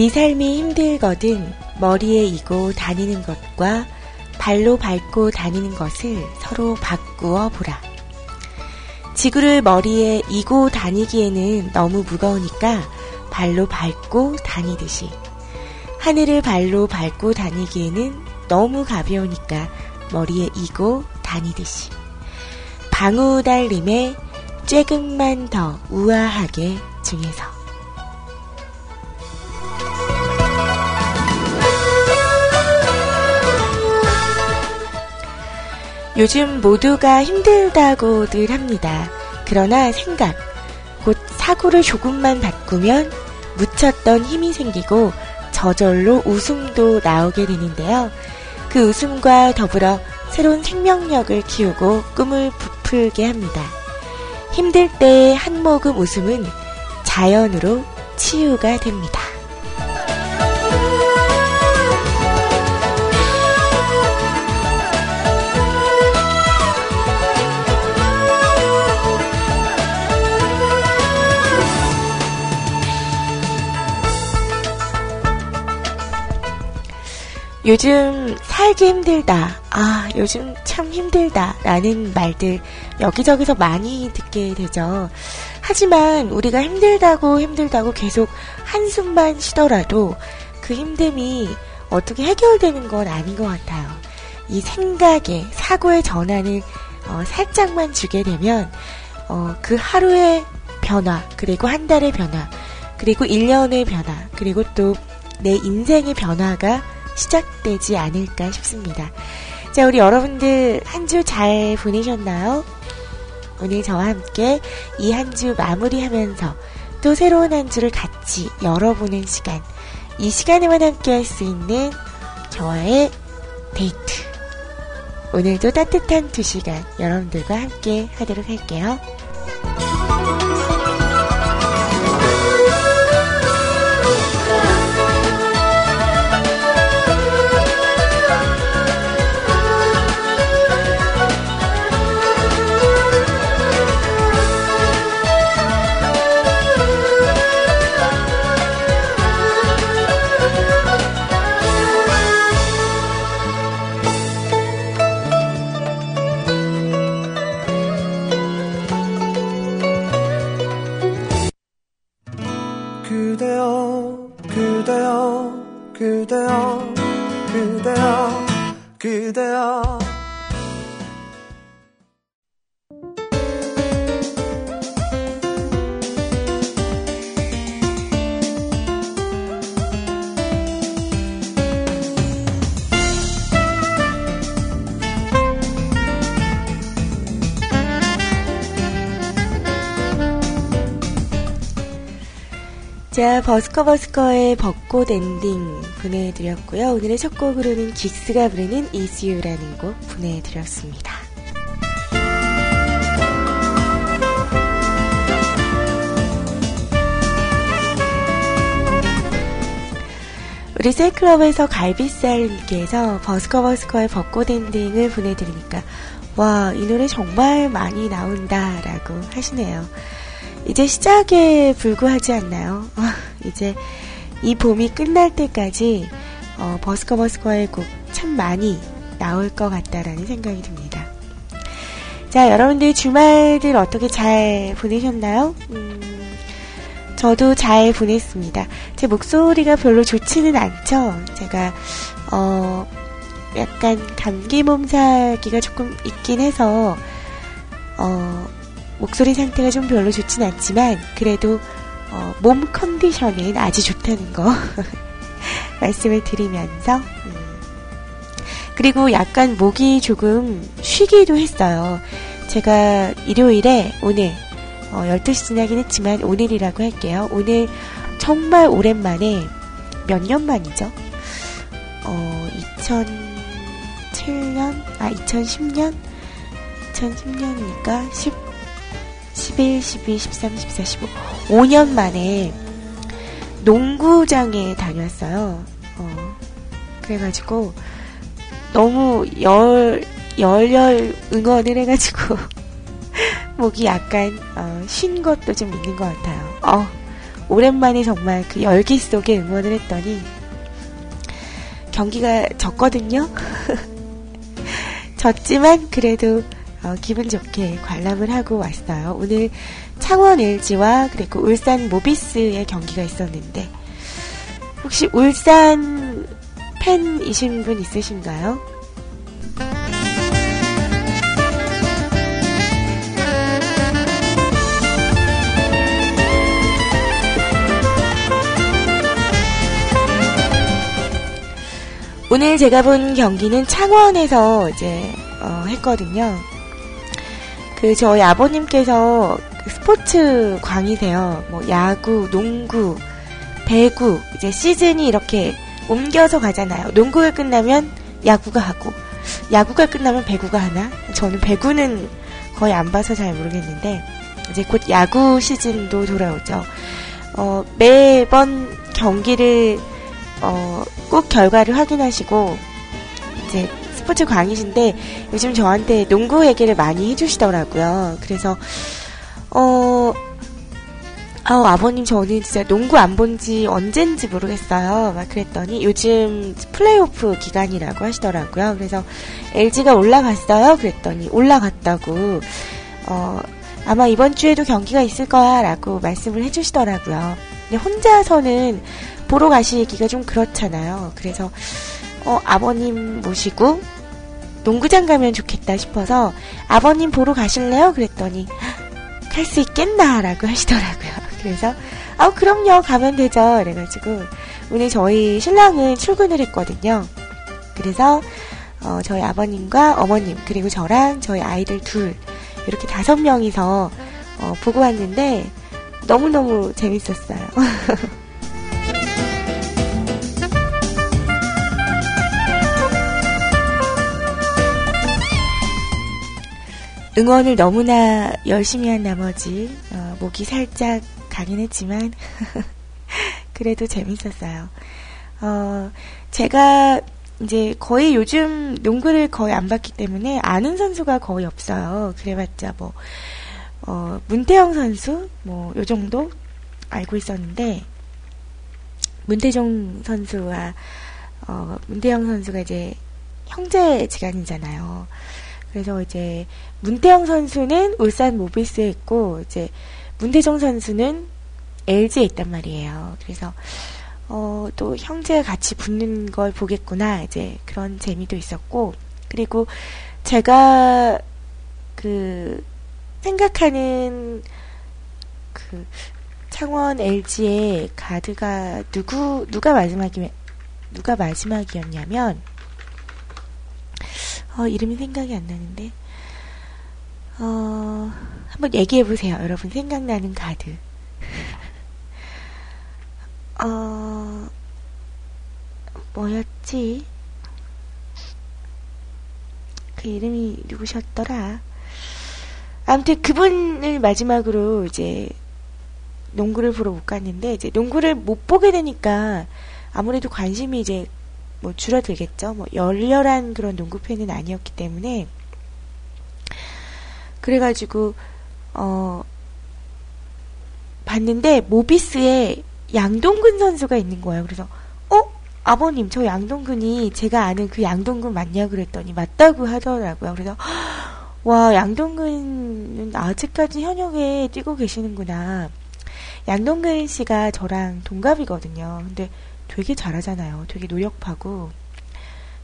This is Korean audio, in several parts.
네 삶이 힘들거든 머리에 이고 다니는 것과 발로 밟고 다니는 것을 서로 바꾸어 보라. 지구를 머리에 이고 다니기에는 너무 무거우니까 발로 밟고 다니듯이 하늘을 발로 밟고 다니기에는 너무 가벼우니까 머리에 이고 다니듯이 방우달림의 쬐금만 더 우아하게 중에서 요즘 모두가 힘들다고들 합니다. 그러나 생각, 곧 사고를 조금만 바꾸면 묻혔던 힘이 생기고 저절로 웃음도 나오게 되는데요. 그 웃음과 더불어 새로운 생명력을 키우고 꿈을 부풀게 합니다. 힘들 때의 한 모금 웃음은 자연으로 치유가 됩니다. 요즘 살기 힘들다. 아, 요즘 참 힘들다. 라는 말들 여기저기서 많이 듣게 되죠. 하지만 우리가 힘들다고 힘들다고 계속 한숨만 쉬더라도 그 힘듦이 어떻게 해결되는 건 아닌 것 같아요. 이 생각에, 사고의 전환을 어, 살짝만 주게 되면 어, 그 하루의 변화, 그리고 한 달의 변화, 그리고 1년의 변화, 그리고 또 내 인생의 변화가 시작되지 않을까 싶습니다. 자, 우리 여러분들 한 주 잘 보내셨나요? 오늘 저와 함께 이 한 주 마무리하면서 또 새로운 한 주를 같이 열어보는 시간. 이 시간에만 함께 할 수 있는 저와의 데이트. 오늘도 따뜻한 두 시간 여러분들과 함께 하도록 할게요. 그대여 그대여 그대여 자, 버스커버스커의 벚꽃 엔딩 보내드렸고요. 오늘의 첫 곡으로는 긱스가 부르는 Is You라는 곡 보내드렸습니다. 우리 셀클럽에서 갈비살님께서 버스커버스커의 벚꽃 엔딩을 보내드리니까 와, 이 노래 정말 많이 나온다라고 하시네요. 이제 시작에 불구하지 않나요? 이제 이 봄이 끝날 때까지 어, 버스커 버스커의 곡 참 많이 나올 것 같다라는 생각이 듭니다. 자, 여러분들 주말들 어떻게 잘 보내셨나요? 음, 저도 잘 보냈습니다. 제 목소리가 별로 좋지는 않죠? 제가, 어, 약간 감기 몸살기가 조금 있긴 해서, 어, 목소리 상태가 좀 별로 좋진 않지만 그래도 어, 몸 컨디션은 아주 좋다는 거 말씀을 드리면서 음. 그리고 약간 목이 조금 쉬기도 했어요. 제가 일요일에 오늘 어, 12시 지나긴 했지만 오늘이라고 할게요. 오늘 정말 오랜만에 몇 년 만이죠? 어, 2007년? 아, 2010년? 2010년이니까 10 11, 12, 13, 14, 15. 5년 만에 농구장에 다녔어요. 어, 그래가지고 너무 열, 열열 응원을 해가지고 목이 약간 어, 쉰 것도 좀 있는 것 같아요. 어, 오랜만에 정말 그 열기 속에 응원을 했더니 경기가 졌거든요. 졌지만 그래도 어, 기분 좋게 관람을 하고 왔어요. 오늘 창원 LG와 그리고 울산 모비스의 경기가 있었는데 혹시 울산 팬이신 분 있으신가요? 오늘 제가 본 경기는 창원에서 이제 어, 했거든요. 그 저희 아버님께서 스포츠 광이세요. 뭐 야구, 농구, 배구 이제 시즌이 이렇게 옮겨서 가잖아요. 농구가 끝나면 야구가 하고 야구가 끝나면 배구가 하나? 저는 배구는 거의 안 봐서 잘 모르겠는데 이제 곧 야구 시즌도 돌아오죠. 어, 매번 경기를 어, 꼭 결과를 확인하시고 이제 스포츠 광이신데 요즘 저한테 농구 얘기를 많이 해주시더라고요. 그래서 어, 아 아버님 저는 진짜 농구 안 본 지 언젠지 모르겠어요. 막 그랬더니 요즘 플레이오프 기간이라고 하시더라고요. 그래서 LG가 올라갔어요. 그랬더니 올라갔다고 어, 아마 이번 주에도 경기가 있을 거야라고 말씀을 해주시더라고요. 근데 혼자서는 보러 가시기가 좀 그렇잖아요. 그래서 어, 아버님 모시고 농구장 가면 좋겠다 싶어서 아버님 보러 가실래요? 그랬더니 갈 수 있겠나 라고 하시더라고요. 그래서 아 그럼요 가면 되죠. 그래가지고 오늘 저희 신랑은 출근을 했거든요. 그래서 어, 저희 아버님과 어머님 그리고 저랑 저희 아이들 둘 이렇게 다섯 명이서 어, 보고 왔는데 너무너무 재밌었어요. 응원을 너무나 열심히 한 나머지 어, 목이 살짝 가긴 했지만 그래도 재밌었어요. 어, 제가 이제 거의 요즘 농구를 거의 안 봤기 때문에 아는 선수가 거의 없어요. 그래봤자 뭐 어, 문태영 선수 뭐 요 정도 알고 있었는데 문태종 선수와 어, 문태영 선수가 이제 형제 지간이잖아요. 그래서 이제 문태영 선수는 울산 모비스에 있고 이제 문태종 선수는 LG에 있단 말이에요. 그래서 어, 또 형제가 같이 붙는 걸 보겠구나 이제 그런 재미도 있었고 그리고 제가 그 생각하는 그 창원 LG의 가드가 누구 누가 마지막이 누가 마지막이었냐면 어, 이름이 생각이 안 나는데 어, 한번 얘기해 보세요. 여러분 생각나는 가드. 어, 뭐였지? 그 이름이 누구셨더라? 아무튼 그분을 마지막으로 이제 농구를 보러 못 갔는데 이제 농구를 못 보게 되니까 아무래도 관심이 이제 뭐 줄어들겠죠. 뭐 열렬한 그런 농구 팬은 아니었기 때문에 그래가지고 어 봤는데 모비스에 양동근 선수가 있는 거예요. 그래서 어 아버님 저 양동근이 제가 아는 그 양동근 맞냐 그랬더니 맞다고 하더라고요. 그래서 와 양동근은 아직까지 현역에 뛰고 계시는구나. 양동근 씨가 저랑 동갑이거든요. 근데 되게 잘하잖아요. 되게 노력하고.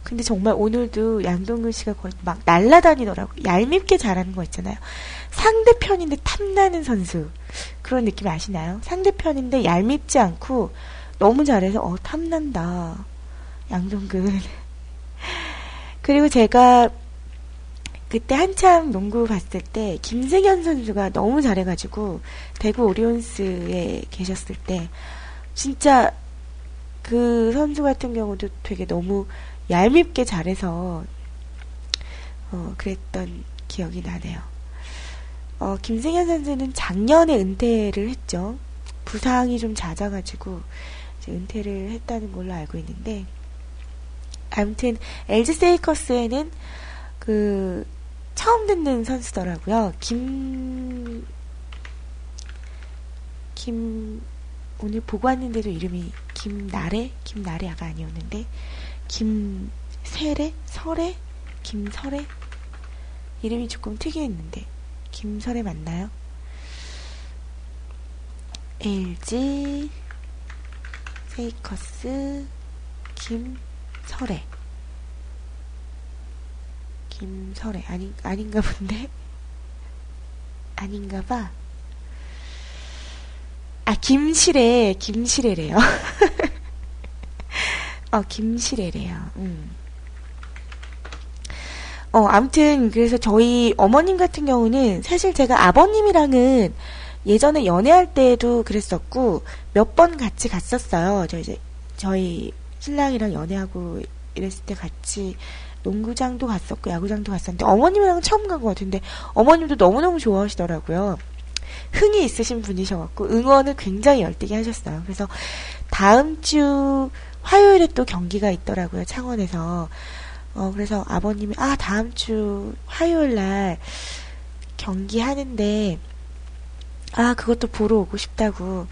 근데 정말 오늘도 양동근 씨가 거의 막 날라다니더라고. 얄밉게 잘하는 거 있잖아요. 상대편인데 탐나는 선수. 그런 느낌 아시나요? 상대편인데 얄밉지 않고 너무 잘해서 어 탐난다. 양동근. 그리고 제가 그때 한참 농구 봤을 때 김세현 선수가 너무 잘해가지고 대구 오리온스에 계셨을 때 진짜 그 선수 같은 경우도 되게 너무 얄밉게 잘해서 어, 그랬던 기억이 나네요. 어, 김승현 선수는 작년에 은퇴를 했죠. 부상이 좀 잦아가지고 은퇴를 했다는 걸로 알고 있는데 아무튼 LG 세이커스에는 그 처음 듣는 선수더라고요. 김 김 오늘 보고 왔는데도 이름이 김나래? 김나래가 아니었는데, 김세래? 설에? 김설에? 이름이 조금 특이했는데, 김설에 맞나요? LG, 세이커스, 김설에. 김설에. 아니, 아닌가 본데? 아닌가 봐. 아, 김실에, 김실에래요. 어, 김실에래요. 음. 어, 아무튼, 그래서 저희 어머님 같은 경우는 사실 제가 아버님이랑은 예전에 연애할 때도 그랬었고, 몇 번 같이 갔었어요. 저 이제, 저희 신랑이랑 연애하고 이랬을 때 같이 농구장도 갔었고, 야구장도 갔었는데, 어머님이랑 처음 간 것 같은데, 어머님도 너무너무 좋아하시더라고요. 흥이 있으신 분이셔갖고 응원을 굉장히 열띠게 하셨어요. 그래서 다음 주 화요일에 또 경기가 있더라고요. 창원에서. 어, 그래서 아버님이, 아, 다음 주 화요일 날 경기 하는데, 아, 그것도 보러 오고 싶다고.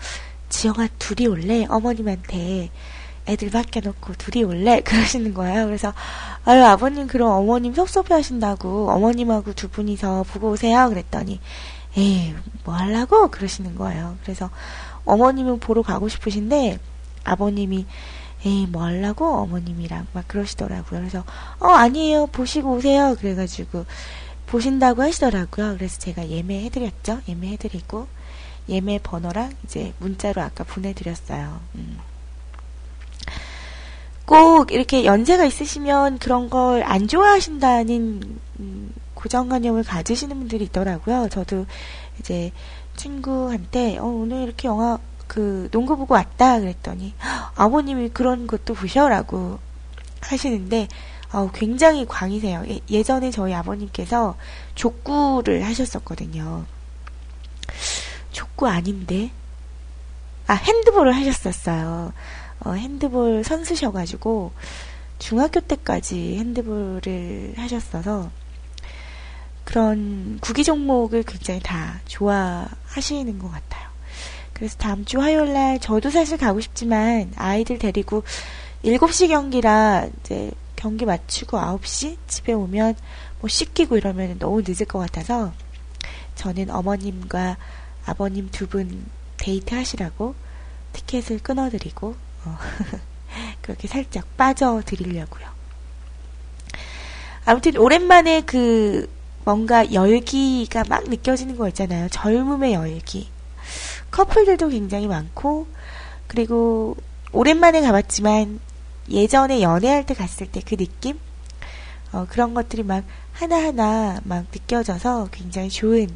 지영아, 둘이 올래? 어머님한테. 애들 맡겨놓고 둘이 올래? 그러시는 거예요. 그래서, 아유, 아버님, 그럼 어머님 섭섭해 하신다고, 어머님하고 두 분이서 보고 오세요. 그랬더니, 에이, 뭐 하려고? 그러시는 거예요. 그래서 어머님은 보러 가고 싶으신데 아버님이 에이, 뭐 하려고? 어머님이랑 막 그러시더라고요. 그래서 어, 아니에요. 보시고 오세요. 그래가지고 보신다고 하시더라고요. 그래서 제가 예매해드렸죠. 예매해드리고 예매 번호랑 이제 문자로 아까 보내드렸어요. 음. 꼭 이렇게 연세가 있으시면 그런 걸 안 좋아하신다는 음, 고정관념을 가지시는 분들이 있더라고요. 저도 이제 친구한테 어, 오늘 이렇게 영화 그 농구 보고 왔다 그랬더니 아버님이 그런 것도 보셔라고 하시는데 어, 굉장히 광이세요. 예, 전에 저희 아버님께서 족구를 하셨었거든요. 족구 아닌데 아 핸드볼을 하셨었어요. 어, 핸드볼 선수셔가지고 중학교 때까지 핸드볼을 하셨어서 그런 구기 종목을 굉장히 다 좋아하시는 것 같아요. 그래서 다음 주 화요일 날 저도 사실 가고 싶지만 아이들 데리고 7시 경기라 이제 경기 마치고 9시 집에 오면 뭐 씻기고 이러면 너무 늦을 것 같아서 저는 어머님과 아버님 두 분 데이트 하시라고 티켓을 끊어드리고 어 그렇게 살짝 빠져드리려고요. 아무튼 오랜만에 그 뭔가 열기가 막 느껴지는 거 있잖아요. 젊음의 열기. 커플들도 굉장히 많고, 그리고 오랜만에 가봤지만 예전에 연애할 때 갔을 때 그 느낌? 어, 그런 것들이 막 하나하나 막 느껴져서 굉장히 좋은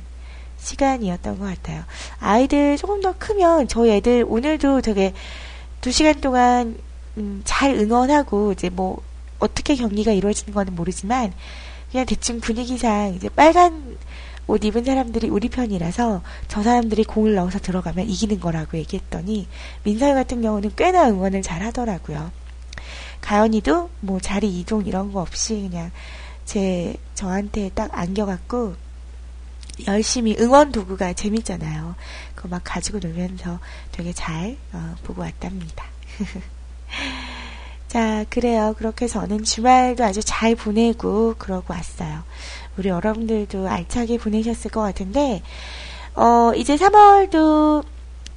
시간이었던 것 같아요. 아이들 조금 더 크면 저희 애들 오늘도 되게 두 시간 동안 음, 잘 응원하고 이제 뭐 어떻게 경기가 이루어지는 거는 모르지만 그냥 대충 분위기상 이제 빨간 옷 입은 사람들이 우리 편이라서 저 사람들이 공을 넣어서 들어가면 이기는 거라고 얘기했더니 민서이 같은 경우는 꽤나 응원을 잘 하더라고요. 가연이도 뭐 자리 이동 이런 거 없이 그냥 제 저한테 딱 안겨갖고 열심히 응원 도구가 재밌잖아요. 그거 막 가지고 놀면서 되게 잘 어, 보고 왔답니다. 자, 그래요. 그렇게 저는 주말도 아주 잘 보내고 그러고 왔어요. 우리 여러분들도 알차게 보내셨을 것 같은데, 어, 이제 3월도,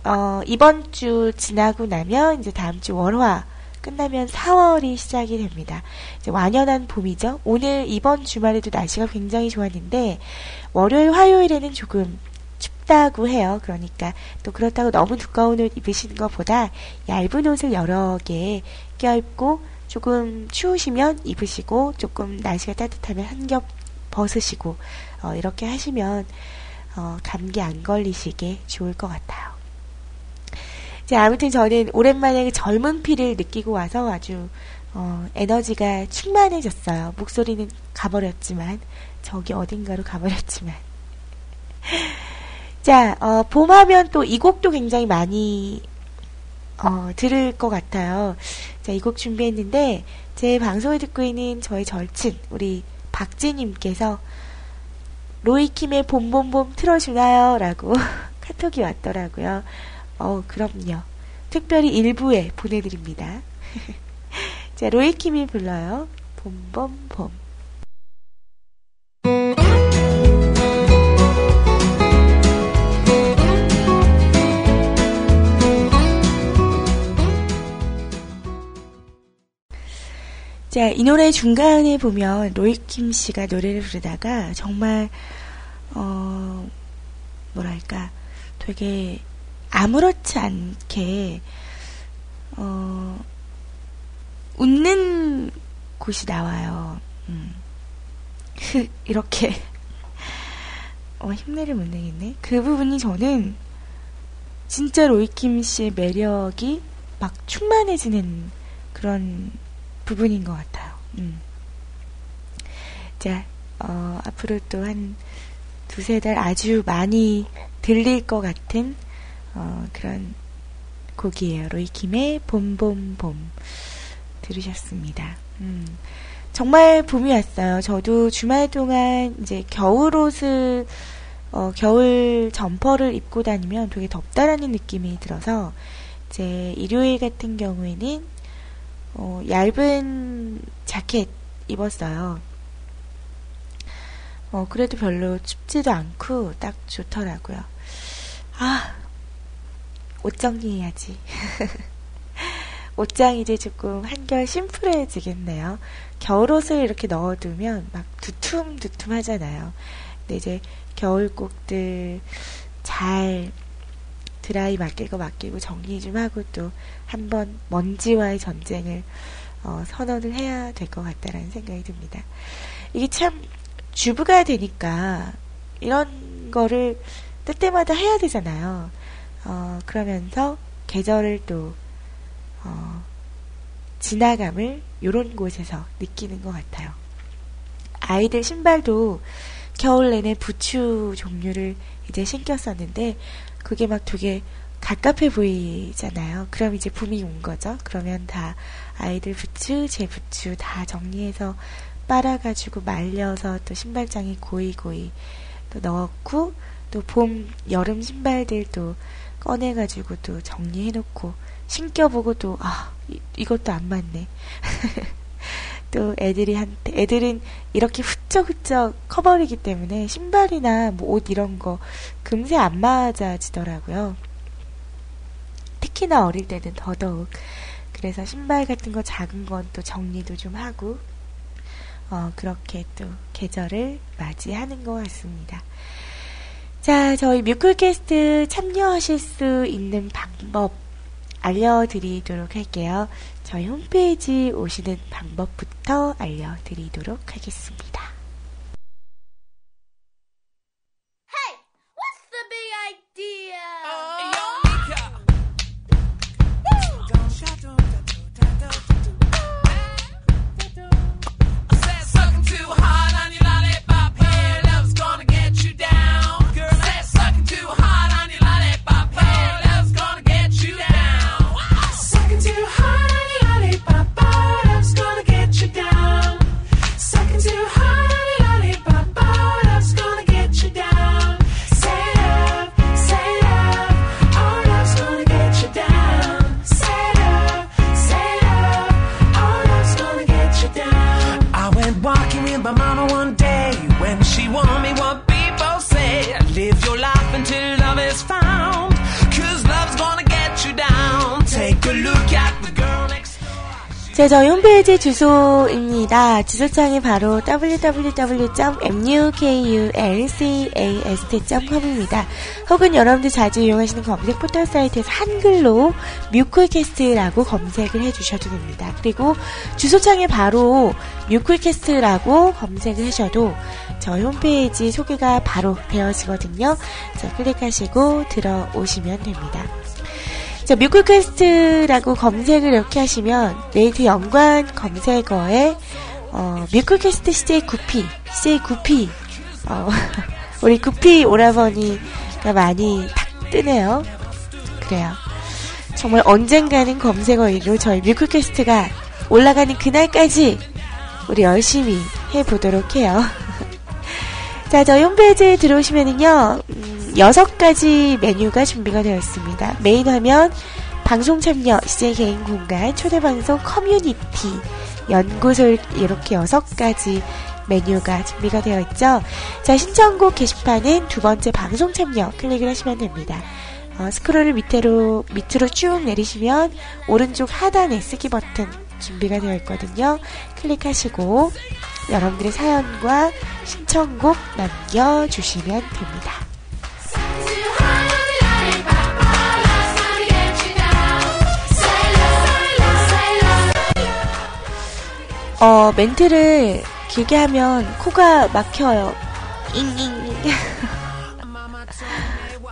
어, 이번 주 지나고 나면 이제 다음 주 월화 끝나면 4월이 시작이 됩니다. 이제 완연한 봄이죠. 오늘 이번 주말에도 날씨가 굉장히 좋았는데, 월요일, 화요일에는 조금 춥다고 해요. 그러니까 또 그렇다고 너무 두꺼운 옷 입으시는 것보다 얇은 옷을 여러 개 껴입고 조금 추우시면 입으시고 조금 날씨가 따뜻하면 한 겹 벗으시고 어, 이렇게 하시면 어, 감기 안 걸리시게 좋을 것 같아요. 자, 아무튼 저는 오랜만에 그 젊은 피를 느끼고 와서 아주 어, 에너지가 충만해졌어요. 목소리는 가버렸지만 저기 어딘가로 가버렸지만 자, 어, 봄하면 또 이 곡도 굉장히 많이 어, 들을 것 같아요. 자, 이 곡 준비했는데 제 방송을 듣고 있는 저의 절친 우리 박지님께서 로이킴의 봄봄봄 틀어주나요? 라고 카톡이 왔더라고요. 어, 그럼요. 특별히 일부에 보내드립니다. 자, 로이킴이 불러요. 봄봄봄. 자, 이 노래 중간에 보면 로이킴 씨가 노래를 부르다가 정말, 어, 뭐랄까, 되게 아무렇지 않게, 어, 웃는 곳이 나와요. 음. 이렇게, 어, 힘내를 못 내겠네. 그 부분이 저는 진짜 로이킴 씨의 매력이 막 충만해지는 그런 부분인 것 같아요. 음. 자, 어, 앞으로 또 한 두세 달 아주 많이 들릴 것 같은 어, 그런 곡이에요. 로이킴의 봄봄봄 들으셨습니다. 음. 정말 봄이 왔어요. 저도 주말 동안 이제 겨울 옷을 어, 겨울 점퍼를 입고 다니면 되게 덥다라는 느낌이 들어서 이제 일요일 같은 경우에는 어, 얇은 자켓 입었어요. 어, 그래도 별로 춥지도 않고 딱 좋더라고요. 아, 옷 정리해야지. 옷장이 이제 조금 한결 심플해지겠네요. 겨울옷을 이렇게 넣어두면 막 두툼두툼 하잖아요. 근데 이제 겨울곡들 잘 드라이 맡기고 맡기고 정리 좀 하고 또 한번 먼지와의 전쟁을 어, 선언을 해야 될 것 같다라는 생각이 듭니다. 이게 참 주부가 되니까 이런 거를 때때마다 해야 되잖아요. 어, 그러면서 계절을 또 어, 지나감을 이런 곳에서 느끼는 것 같아요. 아이들 신발도 겨울 내내 부츠 종류를 이제 신겼었는데 그게 막 되게 갑갑해 보이잖아요. 그럼 이제 봄이 온 거죠. 그러면 다 아이들 부츠, 제 부츠 다 정리해서 빨아가지고 말려서 또 신발장에 고이고이 또 넣었고 또 봄, 여름 신발들도 꺼내가지고 또 정리해놓고 신겨보고 또, 아, 이, 이것도 안 맞네. 또 애들이 한테, 애들은 이렇게 훌쩍훌쩍 커버리기 때문에 신발이나 뭐 옷 이런 거 금세 안 맞아지더라고요. 특히나 어릴 때는 더더욱. 그래서 신발 같은 거 작은 건 또 정리도 좀 하고, 어, 그렇게 또 계절을 맞이하는 것 같습니다. 자, 저희 뮤클캐스트 참여하실 수 있는 방법 알려드리도록 할게요. 저희 홈페이지 오시는 방법부터 알려드리도록 하겠습니다. Hey, what's the big idea? Said when she warned me what people say. Live your life until love is found. Cause love's gonna get you down. Take a look at the girl next. 제 저희 홈페이지 주소입니다. 주소창이 바로 www.mukulcast.com입니다. 혹은 여러분들 자주 이용하시는 검색 포털 사이트에서 한글로 뮤클캐스트라고 검색을 해주셔도 됩니다. 그리고 주소창에 바로 뮤클캐스트라고 검색을 하셔도 저희 홈페이지 소개가 바로 되어지거든요. 그래서 클릭하시고 들어오시면 됩니다. 자, 뮤클캐스트라고 검색을 이렇게 하시면 네이트 연관 검색어에 어, 뮤클캐스트 CJ 구피, CJ 구피, 어, 우리 구피 오라버니가 많이 탁 뜨네요. 그래요. 정말 언젠가는 검색어 1로 저희 뮤클캐스트가 올라가는 그날까지 우리 열심히 해보도록 해요. 자, 저희 홈페이지에 들어오시면은요, 음, 여섯 가지 메뉴가 준비가 되어 있습니다. 메인 화면, 방송 참여, CJ 개인 공간, 초대방송 커뮤니티, 연구소 이렇게 여섯 가지 메뉴가 준비가 되어 있죠. 자, 신청곡 게시판은 두 번째 방송 참여 클릭을 하시면 됩니다. 어, 스크롤을 밑으로, 밑으로 쭉 내리시면 오른쪽 하단에 쓰기 버튼 준비가 되어 있거든요. 클릭하시고 여러분들의 사연과 신청곡 남겨주시면 됩니다. 어, 멘트를 길게 하면 코가 막혀요. 잉잉.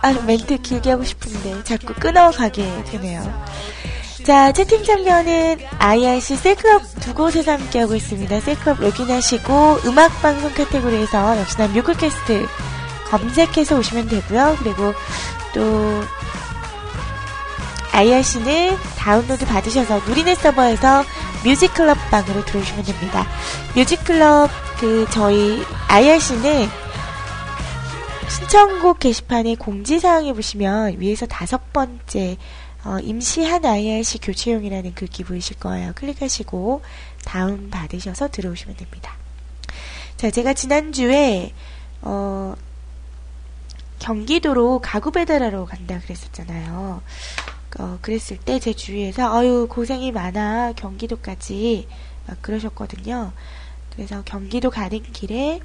아, 멘트 길게 하고 싶은데 자꾸 끊어가게 되네요. 자, 채팅 참여는 IRC 세이클럽 두 곳에서 함께하고 있습니다. 세이클럽 로그인하시고 음악방송 카테고리에서 역시나 뮤클캐스트 검색해서 오시면 되고요. 그리고 또 IRC는 다운로드 받으셔서 누리넷 서버에서 뮤직클럽 방으로 들어오시면 됩니다. 뮤직클럽 그 저희 IRC는 신청곡 게시판에 공지사항에 보시면 위에서 다섯 번째 어, 임시한 IRC 교체용이라는 글귀 보이실 거예요. 클릭하시고 다운 받으셔서 들어오시면 됩니다. 자, 제가 지난주에 어, 경기도로 가구 배달하러 간다 그랬었잖아요. 어, 그랬을 때 제 주위에서 아유 고생이 많아 경기도까지 막 그러셨거든요. 그래서 경기도 가는 길에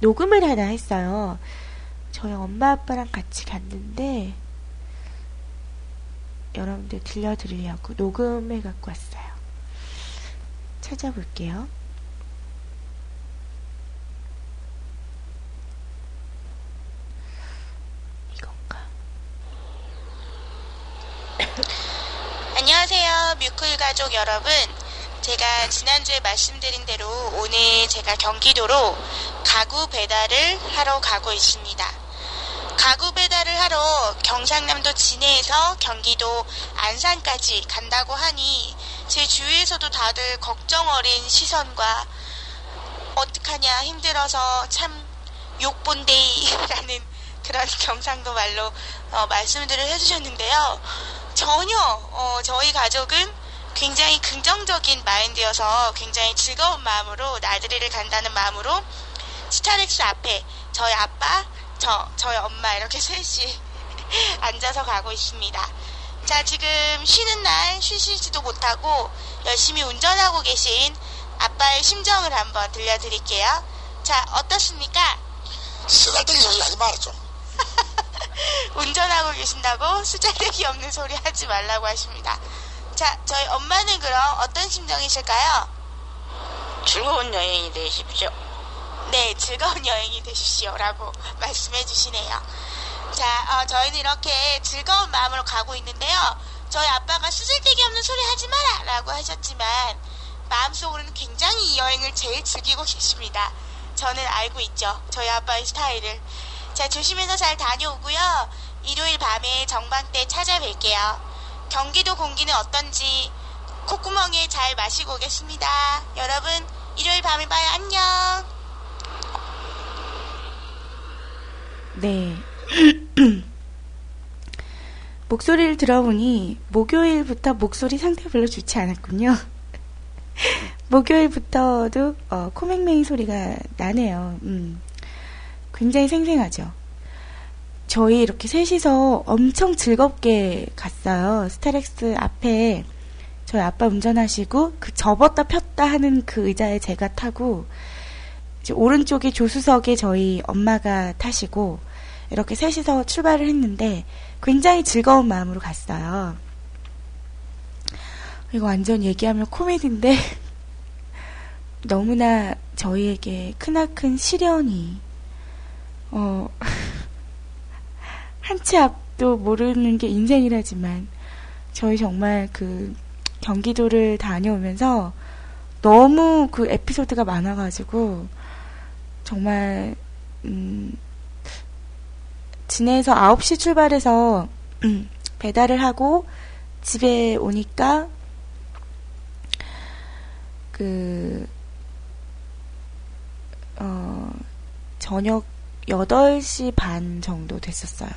녹음을 하나 했어요. 저희 엄마 아빠랑 같이 갔는데 여러분들 들려드리려고 녹음해 갖고 왔어요. 찾아볼게요. 이건가? 안녕하세요, 뮤클 가족 여러분. 제가 지난주에 말씀드린 대로 오늘 제가 경기도로 가구 배달을 하러 가고 있습니다. 가구 배달을 하러 경상남도 진해에서 경기도 안산까지 간다고 하니 제 주위에서도 다들 걱정 어린 시선과 어떡하냐 힘들어서 참 욕본데이라는 그런 경상도 말로 어, 말씀들을 해주셨는데요. 전혀 어, 저희 가족은 굉장히 긍정적인 마인드여서 굉장히 즐거운 마음으로 나들이를 간다는 마음으로 스타렉스 앞에 저희 아빠, 저, 저희 엄마 이렇게 셋이 앉아서 가고 있습니다. 자, 지금 쉬는 날 쉬시지도 못하고 열심히 운전하고 계신 아빠의 심정을 한번 들려드릴게요. 자, 어떻습니까? 쓰잘데기 소리 하지 좀. 운전하고 계신다고 쓰잘데기 없는 소리 하지 말라고 하십니다. 자, 저희 엄마는 그럼 어떤 심정이실까요? 즐거운 여행이 되십시오. 네, 즐거운 여행이 되십시오라고 말씀해 주시네요. 자, 어, 저희는 이렇게 즐거운 마음으로 가고 있는데요. 저희 아빠가 쓰잘데기 없는 소리 하지 마라! 라고 하셨지만, 마음속으로는 굉장히 이 여행을 제일 즐기고 계십니다. 저는 알고 있죠. 저희 아빠의 스타일을. 자, 조심해서 잘 다녀오고요. 일요일 밤에 정방 때 찾아뵐게요. 경기도 공기는 어떤지 콧구멍에 잘 마시고 오겠습니다. 여러분, 일요일 밤에 봐요. 안녕! 네. 목소리를 들어보니 목요일부터 목소리 상태 별로 좋지 않았군요. 목요일부터도 어, 코맹맹이 소리가 나네요. 음. 굉장히 생생하죠. 저희 이렇게 셋이서 엄청 즐겁게 갔어요. 스타렉스 앞에 저희 아빠 운전하시고 그 접었다 폈다 하는 그 의자에 제가 타고 오른쪽에 조수석에 저희 엄마가 타시고 이렇게 셋이서 출발을 했는데 굉장히 즐거운 마음으로 갔어요. 이거 완전 얘기하면 코미디인데 너무나 저희에게 크나큰 시련이 어 한 치 앞도 모르는 게 인생이라지만 저희 정말 그 경기도를 다녀오면서 너무 그 에피소드가 많아가지고 정말 음 진해에서 9시 출발해서 음, 배달을 하고 집에 오니까 그 어, 저녁 8시 반 정도 됐었어요.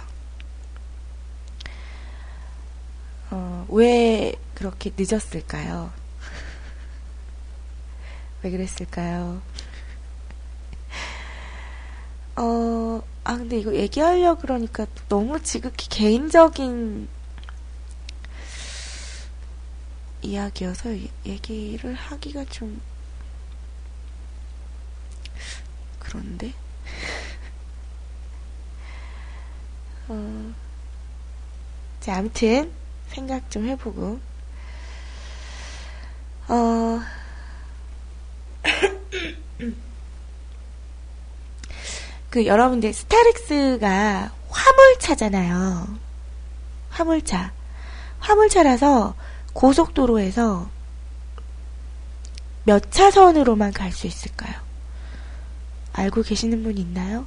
어, 왜 그렇게 늦었을까요? 왜 그랬을까요? 어, 아, 근데 이거 얘기하려고 그러니까 너무 지극히 개인적인 이야기여서 이- 얘기를 하기가 좀 그런데? 어, 자, 아무튼 생각 좀 해보고. 어 그 여러분들 스타렉스가 화물차잖아요. 화물차. 화물차라서 고속도로에서 몇 차선으로만 갈 수 있을까요? 알고 계시는 분 있나요?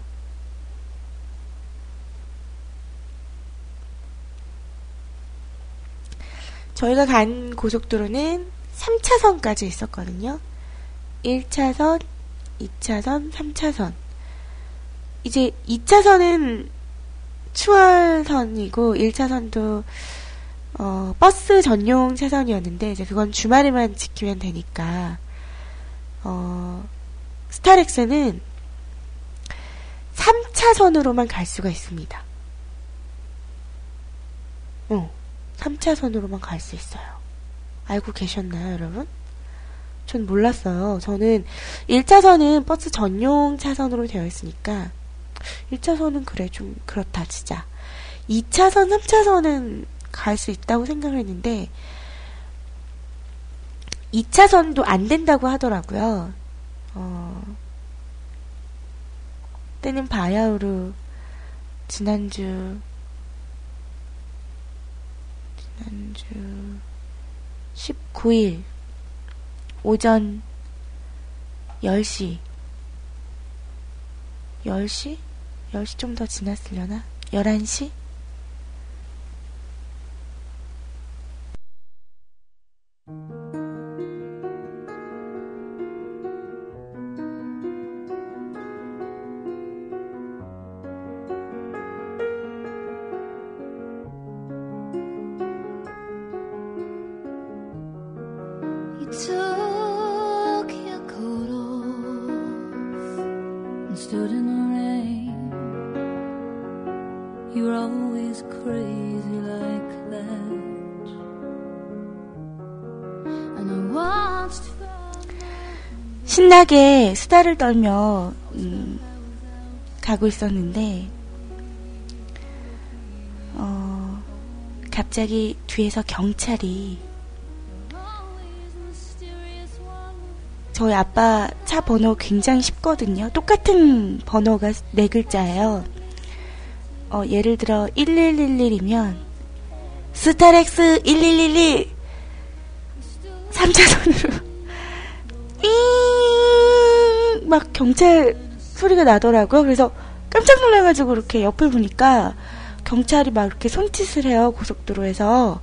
저희가 간 고속도로는 3차선까지 있었거든요. 1차선, 2차선, 3차선. 이제 2차선은 추월선이고 1차선도 어, 버스 전용 차선이었는데 이제 그건 주말에만 지키면 되니까 어, 스타렉스는 3차선으로만 갈 수가 있습니다. 어, 3차선으로만 갈 수 있어요. 알고 계셨나요, 여러분? 전 몰랐어요. 저는 1차선은 버스 전용 차선으로 되어 있으니까 1차선은 그래 좀 그렇다 진짜. 2차선, 3차선은 갈 수 있다고 생각을 했는데 2차선도 안 된다고 하더라고요. 어, 때는 바야흐로 지난주 지난주 19일 오전 10시 10시? 10시 좀 더 지났으려나? 11시? 신나게 수다를 떨며 음, 가고 있었는데 어, 갑자기 뒤에서 경찰이. 저희 아빠 차 번호 굉장히 쉽거든요. 똑같은 번호가 네 글자예요. 어, 예를 들어 1111이면 스타렉스 1111 3차선으로 경찰 소리가 나더라고요. 그래서 깜짝 놀라가지고 이렇게 옆을 보니까 경찰이 막 이렇게 손짓을 해요. 고속도로에서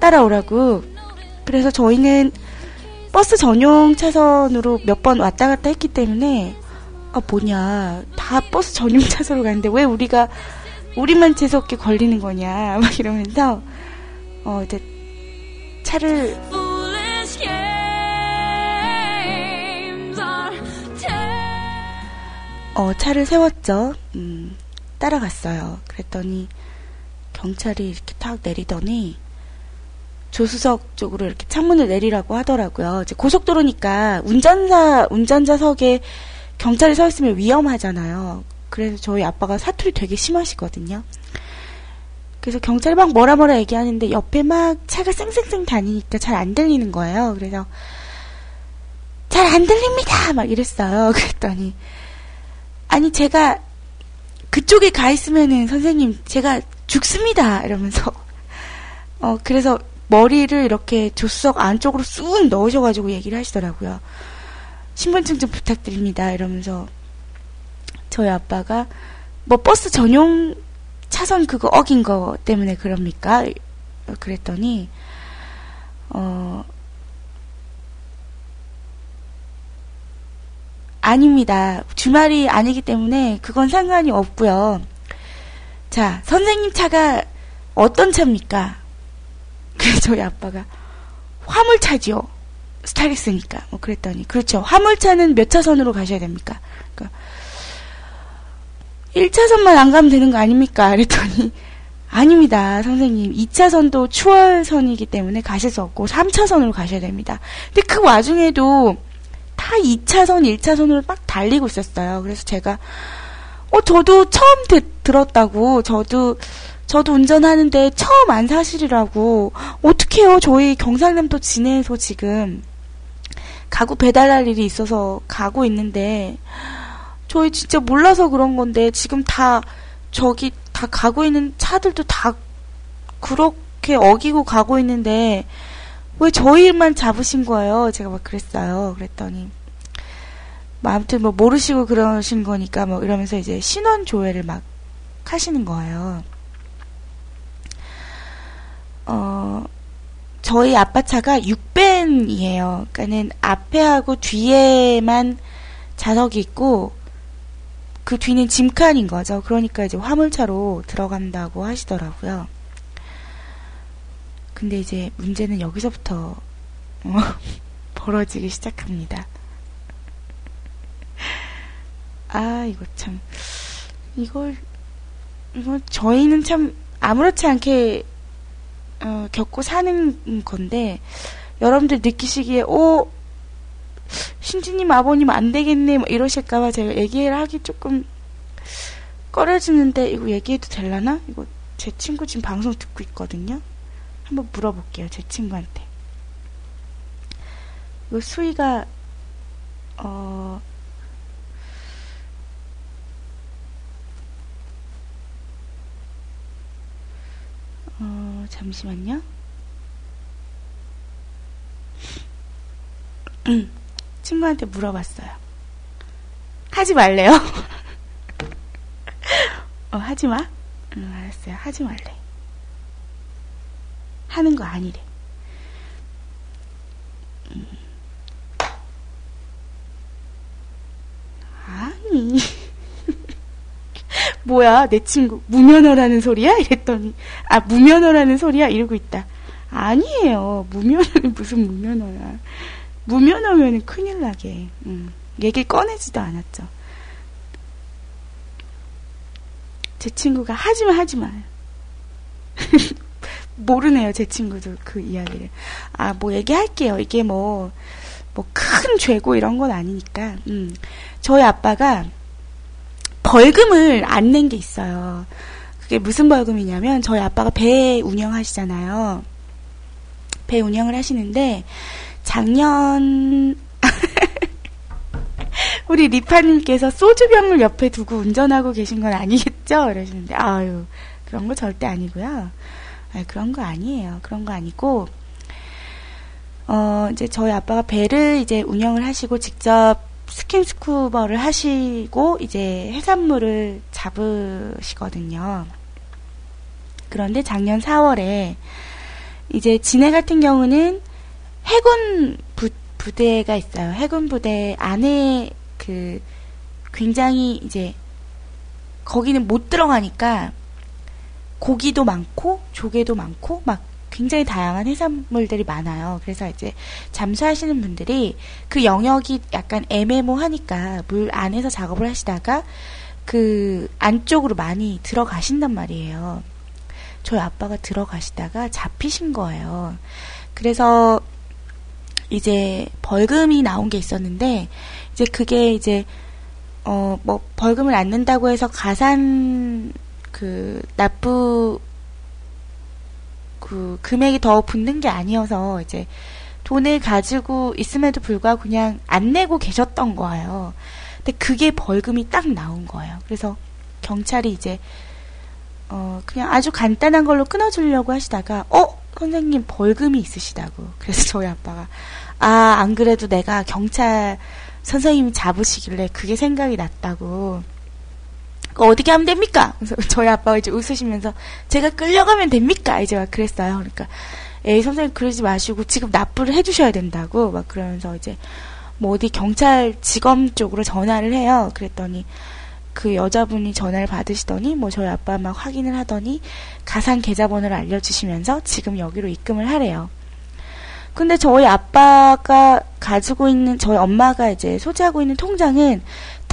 따라오라고. 그래서 저희는 버스 전용 차선으로 몇 번 왔다 갔다 했기 때문에 아 뭐냐 다 버스 전용 차선으로 가는데 왜 우리가 우리만 재수없게 걸리는 거냐 막 이러면서 어 이제 차를 어 차를 세웠죠. 음 따라갔어요. 그랬더니 경찰이 이렇게 탁 내리더니 조수석 쪽으로 이렇게 창문을 내리라고 하더라고요. 이제 고속도로니까 운전사 운전자석에 경찰이 서 있으면 위험하잖아요. 그래서 저희 아빠가 사투리 되게 심하시거든요. 그래서 경찰이 막 뭐라 뭐라 얘기하는데 옆에 막 차가 쌩쌩쌩 다니니까 잘 안 들리는 거예요. 그래서 잘 안 들립니다! 막 이랬어요. 그랬더니 아니 제가 그쪽에 가 있으면은 선생님 제가 죽습니다 이러면서 어 그래서 머리를 이렇게 조수석 안쪽으로 쑥 넣으셔가지고 얘기를 하시더라고요. 신분증 좀 부탁드립니다 이러면서 저희 아빠가 뭐 버스 전용 차선 그거 어긴 거 때문에 그럽니까? 그랬더니 어 아닙니다. 주말이 아니기 때문에 그건 상관이 없고요. 자, 선생님 차가 어떤 차입니까? 저희 아빠가 화물차지요. 스타렉스니까. 뭐 그랬더니 그렇죠. 화물차는 몇 차선으로 가셔야 됩니까? 그러니까 1차선만 안 가면 되는 거 아닙니까? 그랬더니 아닙니다, 선생님. 2차선도 추월선이기 때문에 가실 수 없고 3차선으로 가셔야 됩니다. 근데 그 와중에도 다 2차선, 1차선으로 막 달리고 있었어요. 그래서 제가 어 저도 처음 듣- 들었다고. 저도 저도 운전하는데 처음 안 사실이라고. 어떡해요? 저희 경상남도 진해에서 지금 가구 배달할 일이 있어서 가고 있는데 저희 진짜 몰라서 그런 건데 지금 다 저기 다 가고 있는 차들도 다 그렇게 어기고 가고 있는데 왜 저희만 잡으신 거예요? 제가 막 그랬어요. 그랬더니 뭐 아무튼 뭐 모르시고 그러신 거니까 뭐 이러면서 이제 신원 조회를 막 하시는 거예요. 어 저희 아빠 차가 6밴이에요. 그러니까는 앞에하고 뒤에만 좌석이 있고 그 뒤는 짐칸인 거죠. 그러니까 이제 화물차로 들어간다고 하시더라고요. 근데 이제 문제는 여기서부터 어, 벌어지기 시작합니다. 아, 이거 참 이걸 이거 저희는 참 아무렇지 않게 어, 겪고 사는 건데 여러분들 느끼시기에 오 신지님 아버님 안 되겠네 뭐 이러실까봐 제가 얘기를 하기 조금 꺼려지는데 이거 얘기해도 될라나? 이거 제 친구 지금 방송 듣고 있거든요. 한번 물어볼게요 제 친구한테. 이거 수위가 어 어, 잠시만요. 음, 친구한테 물어봤어요. 하지 말래요? 어, 하지 마? 응, 알았어요. 하지 말래. 하는 거 아니래. 음. 아니. 뭐야, 내 친구, 무면허라는 소리야? 이랬더니, 아, 무면허라는 소리야? 이러고 있다. 아니에요. 무면허는 무슨 무면허야. 무면허면은 큰일 나게. 음, 얘기를 꺼내지도 않았죠. 제 친구가 하지마, 하지마. 모르네요, 제 친구도 그 이야기를. 아, 뭐 얘기할게요. 이게 뭐, 뭐 큰 죄고 이런 건 아니니까. 음, 저희 아빠가 벌금을 안 낸 게 있어요. 그게 무슨 벌금이냐면 저희 아빠가 배 운영하시잖아요. 배 운영을 하시는데 작년 우리 리파님께서 소주병을 옆에 두고 운전하고 계신 건 아니겠죠? 이러시는데 아유 그런 거 절대 아니고요. 아, 그런 거 아니에요. 그런 거 아니고 어 이제 저희 아빠가 배를 이제 운영을 하시고 직접 스킨스쿠버를 하시고 이제 해산물을 잡으시거든요. 그런데 작년 4월에 이제 진해 같은 경우는 해군 부, 부대가 있어요. 해군 부대 안에 그 굉장히 이제 거기는 못 들어가니까 고기도 많고 조개도 많고 막 굉장히 다양한 해산물들이 많아요. 그래서 이제 잠수하시는 분들이 그 영역이 약간 애매모하니까 물 안에서 작업을 하시다가 그 안쪽으로 많이 들어가신단 말이에요. 저희 아빠가 들어가시다가 잡히신 거예요. 그래서 이제 벌금이 나온 게 있었는데 이제 그게 이제 어 뭐 벌금을 안 낸다고 해서 가산 그 납부 그 금액이 더 붙는 게 아니어서 이제 돈을 가지고 있음에도 불구하고 그냥 안 내고 계셨던 거예요. 근데 그게 벌금이 딱 나온 거예요. 그래서 경찰이 이제 어 그냥 아주 간단한 걸로 끊어주려고 하시다가 어 선생님 벌금이 있으시다고 그래서 저희 아빠가 아 안 그래도 내가 경찰 선생님이 잡으시길래 그게 생각이 났다고 그 어떻게 하면 됩니까? 그래서 저희 아빠가 이제 웃으시면서 제가 끌려가면 됩니까? 이제 막 그랬어요. 그러니까 에이 선생님 그러지 마시고 지금 납부를 해주셔야 된다고 막 그러면서 이제 뭐 어디 경찰 지검 쪽으로 전화를 해요. 그랬더니 그 여자분이 전화를 받으시더니 뭐 저희 아빠 막 확인을 하더니 가상 계좌번호를 알려주시면서 지금 여기로 입금을 하래요. 근데 저희 아빠가 가지고 있는 저희 엄마가 이제 소지하고 있는 통장은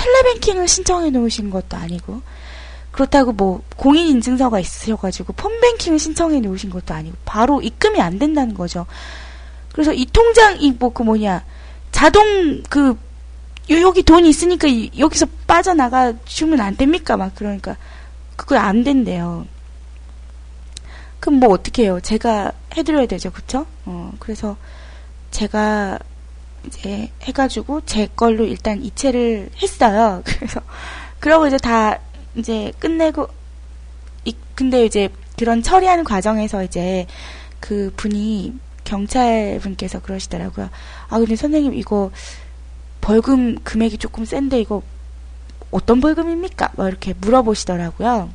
텔레뱅킹을 신청해 놓으신 것도 아니고 그렇다고 뭐 공인 인증서가 있으셔가지고 폰뱅킹을 신청해 놓으신 것도 아니고 바로 입금이 안 된다는 거죠. 그래서 이 통장 이 뭐 그 뭐냐 자동 그 요- 여기 돈이 있으니까 이- 여기서 빠져나가 주면 안 됩니까? 막 그러니까 그거 안 된대요. 그럼 뭐 어떻게 해요? 제가 해드려야 되죠, 그쵸? 어 그래서 제가 이제 해가지고 제 걸로 일단 이체를 했어요. 그래서 그러고 이제 다 이제 끝내고 이, 근데 이제 그런 처리하는 과정에서 이제 그 분이 경찰 분께서 그러시더라고요. 아 근데 선생님 이거 벌금 금액이 조금 센데 이거 어떤 벌금입니까? 막 이렇게 물어보시더라고요.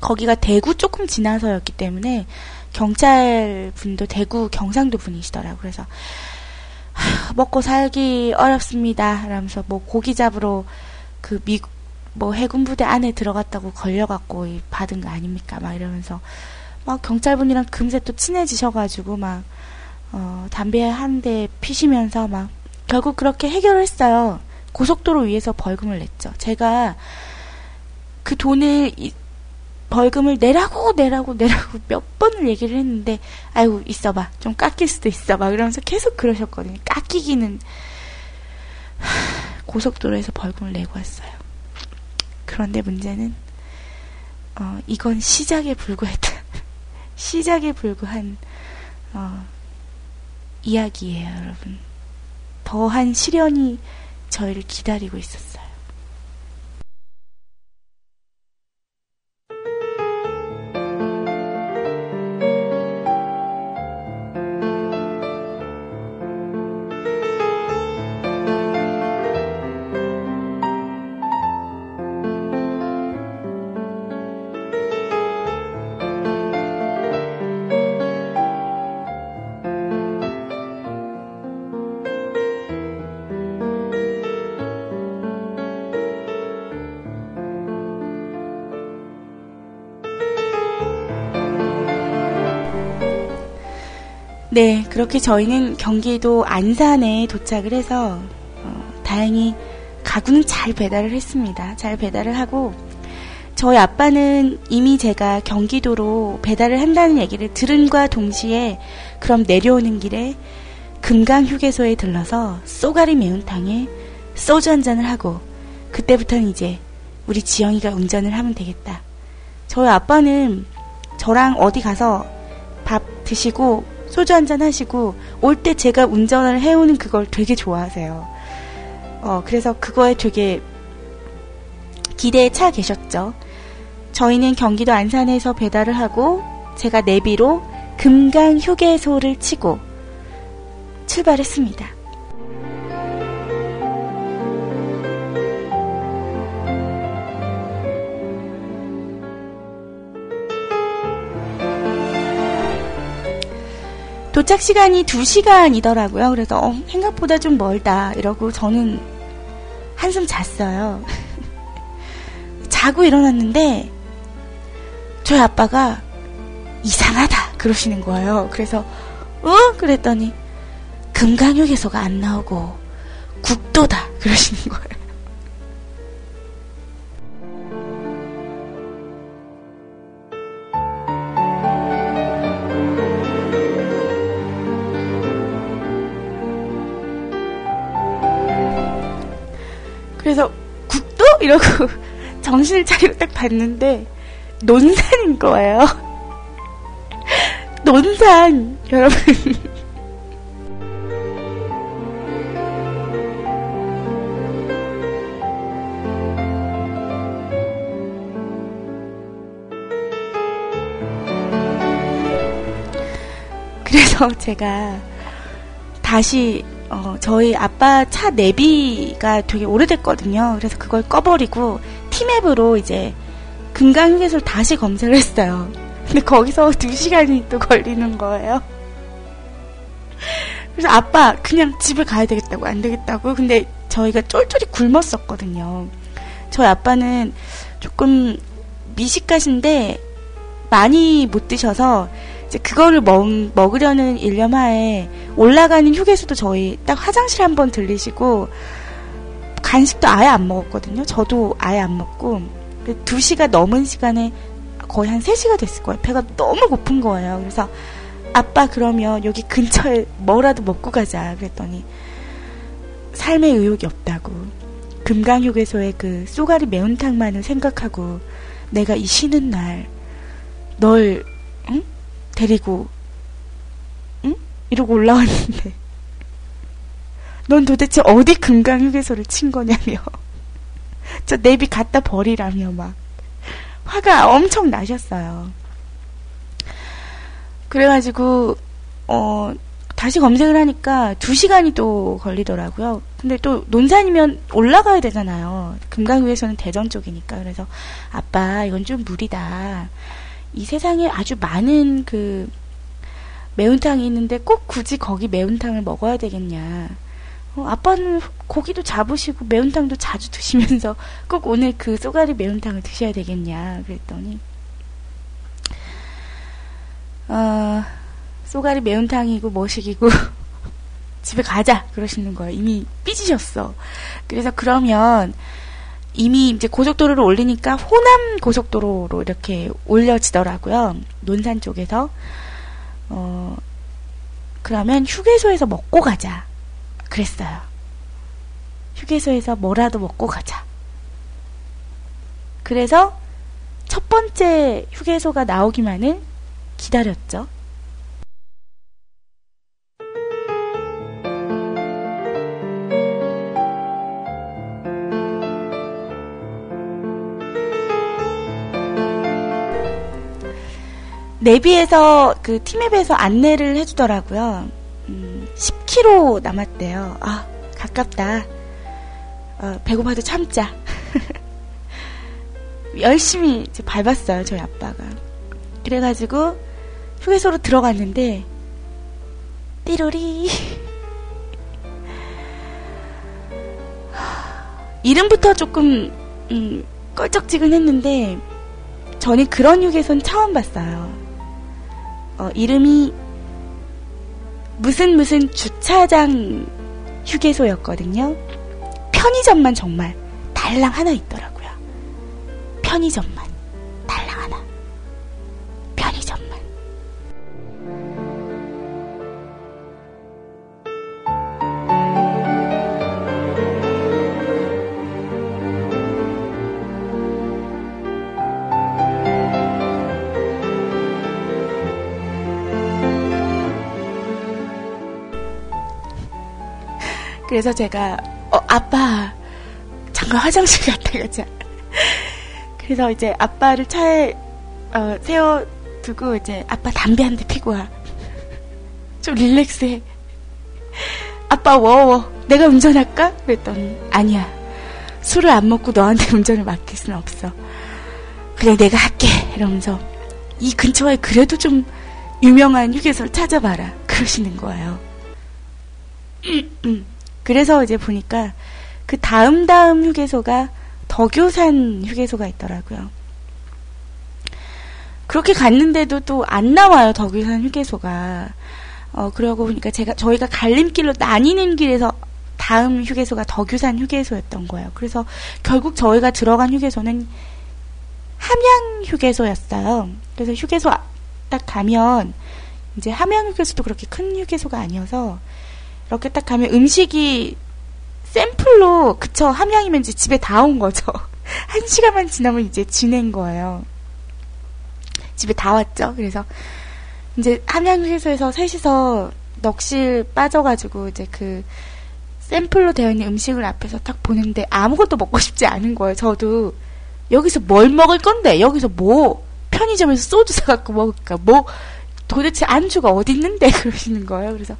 거기가 대구 조금 지나서였기 때문에 경찰 분도 대구 경상도 분이시더라고요. 그래서 하, 먹고 살기 어렵습니다. 이러면서 뭐 고기 잡으러 그 미국 뭐 해군 부대 안에 들어갔다고 걸려갖고 이 받은 거 아닙니까? 막 이러면서 막 경찰분이랑 금세 또 친해지셔가지고 막 어, 담배 한 대 피시면서 막 결국 그렇게 해결을 했어요. 고속도로 위에서 벌금을 냈죠. 제가 그 돈을 이- 벌금을 내라고 내라고 내라고 몇 번을 얘기를 했는데 아이고 있어봐 좀 깎일 수도 있어 막 이러면서 계속 그러셨거든요. 깎이기는 하, 고속도로에서 벌금을 내고 왔어요. 그런데 문제는 어, 이건 시작에 불과했다. 시작에 불과한 어, 이야기예요, 여러분. 더한 시련이 저희를 기다리고 있었어요. 그렇게 저희는 경기도 안산에 도착을 해서 어, 다행히 가구는 잘 배달을 했습니다. 잘 배달을 하고 저희 아빠는 이미 제가 경기도로 배달을 한다는 얘기를 들은과 동시에 그럼 내려오는 길에 금강 휴게소에 들러서 쏘가리 매운탕에 소주 한 잔을 하고 그때부터는 이제 우리 지영이가 운전을 하면 되겠다. 저희 아빠는 저랑 어디 가서 밥 드시고 소주 한잔 하시고 올 때 제가 운전을 해오는 그걸 되게 좋아하세요. 어, 그래서 그거에 되게 기대에 차 계셨죠. 저희는 경기도 안산에서 배달을 하고 제가 내비로 금강 휴게소를 치고 출발했습니다. 도착 시간이 2시간이더라고요. 그래서 어, 생각보다 좀 멀다 이러고 저는 한숨 잤어요. 자고 일어났는데 저희 아빠가 이상하다 그러시는 거예요. 그래서 어? 그랬더니 금강휴게소가 안 나오고 국도다 그러시는 거예요. 이러고 정신을 차리고 딱 봤는데 논산인 거예요. 논산 여러분. 그래서 제가 다시 어, 저희 아빠 차 내비가 되게 오래됐거든요. 그래서 그걸 꺼버리고 티맵으로 이제 금강휴게소를 다시 검색을 했어요. 근데 거기서 두 시간이 또 걸리는 거예요. 그래서 아빠 그냥 집에 가야 되겠다고 안 되겠다고. 근데 저희가 쫄쫄이 굶었었거든요. 저희 아빠는 조금 미식가신데 많이 못 드셔서 그거를 먹, 먹으려는 일념하에 올라가는 휴게소도 저희 딱 화장실 한 번 들리시고 간식도 아예 안 먹었거든요. 저도 아예 안 먹고 그 2시가 넘은 시간에 거의 한 3시가 됐을 거예요. 배가 너무 고픈 거예요. 그래서 아빠 그러면 여기 근처에 뭐라도 먹고 가자 그랬더니 삶의 의욕이 없다고 금강휴게소의 그 쏘가리 매운탕만을 생각하고 내가 이 쉬는 날널 응? 데리고 응? 이러고 올라왔는데 넌 도대체 어디 금강 휴게소를 친 거냐며 저 내비 갖다 버리라며 막 화가 엄청 나셨어요. 그래가지고 어 다시 검색을 하니까 두 시간이 또 걸리더라고요. 근데 또 논산이면 올라가야 되잖아요. 금강위에서는 대전 쪽이니까 그래서 아빠 이건 좀 무리다. 이 세상에 아주 많은 그 매운탕이 있는데 꼭 굳이 거기 매운탕을 먹어야 되겠냐. 어, 아빠는 고기도 잡으시고 매운탕도 자주 드시면서 꼭 오늘 그 쏘가리 매운탕을 드셔야 되겠냐. 그랬더니 어, 쏘가리 매운탕이고 뭐식이고 집에 가자 그러시는 거예요. 이미 삐지셨어. 그래서 그러면 이미 이제 고속도로를 올리니까 호남 고속도로로 이렇게 올려지더라고요. 논산 쪽에서 어 그러면 휴게소에서 먹고 가자. 그랬어요. 휴게소에서 뭐라도 먹고 가자. 그래서 첫 번째 휴게소가 나오기만을 기다렸죠. 내비에서 그 팀앱에서 안내를 해주더라고요. 음, 10km 남았대요. 아 가깝다. 어, 배고파도 참자. 열심히 밟았어요 저희 아빠가. 그래가지고 휴게소로 들어갔는데 띠로리 이름부터 조금 음, 껄쩍지근 했는데 저는 그런 휴게소는 처음 봤어요. 어, 이름이 무슨 무슨 주차장 휴게소였거든요. 편의점만 정말 달랑 하나 있더라고요. 편의점 그래서 제가 어 아빠 잠깐 화장실 갔다 가자. 그래서 이제 아빠를 차에 어, 세워 두고 이제 아빠 담배 한 대 피고 와. 좀 릴렉스해. 아빠 워워. 내가 운전할까? 그랬더니 아니야. 술을 안 먹고 너한테 운전을 맡길 수는 없어. 그래 내가 할게. 이러면서 이 근처에 그래도 좀 유명한 휴게소를 찾아봐라. 그러시는 거예요. 그래서 이제 보니까 그 다음 다음 휴게소가 덕유산 휴게소가 있더라고요. 그렇게 갔는데도 또 안 나와요 덕유산 휴게소가. 어 그러고 보니까 제가 저희가 갈림길로 나뉘는 길에서 다음 휴게소가 덕유산 휴게소였던 거예요. 그래서 결국 저희가 들어간 휴게소는 함양 휴게소였어요. 그래서 휴게소 딱 가면 이제 함양 휴게소도 그렇게 큰 휴게소가 아니어서 이렇게 딱 가면 음식이 샘플로 그쵸 함양이면 이제 집에 다 온 거죠. 한 시간만 지나면 이제 지낸 거예요. 집에 다 왔죠. 그래서 이제 함양 휴게소에서 셋이서 넋실 빠져가지고 이제 그 샘플로 되어 있는 음식을 앞에서 딱 보는데 아무것도 먹고 싶지 않은 거예요. 저도 여기서 뭘 먹을 건데 여기서 뭐 편의점에서 소주 사갖고 먹을까 뭐 도대체 안주가 어디 있는데 그러시는 거예요. 그래서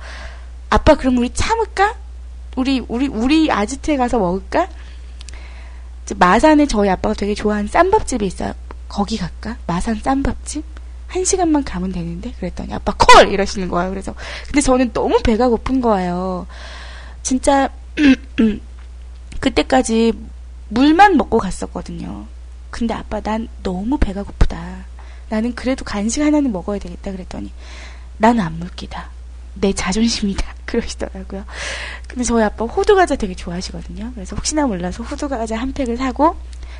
아빠 그럼 우리 참을까? 우리 우리 우리 아지트에 가서 먹을까? 마산에 저희 아빠가 되게 좋아하는 쌈밥집이 있어요. 거기 갈까? 마산 쌈밥집? 한 시간만 가면 되는데 그랬더니 아빠 콜 이러시는 거예요. 그래서 근데 저는 너무 배가 고픈 거예요. 진짜 그때까지 물만 먹고 갔었거든요. 근데 아빠 난 너무 배가 고프다. 나는 그래도 간식 하나는 먹어야 되겠다 그랬더니 나는 안 물기다. 내 자존심이다. 그러시더라고요. 근데 저희 아빠 호두과자 되게 좋아하시거든요. 그래서 혹시나 몰라서 호두과자 한 팩을 사고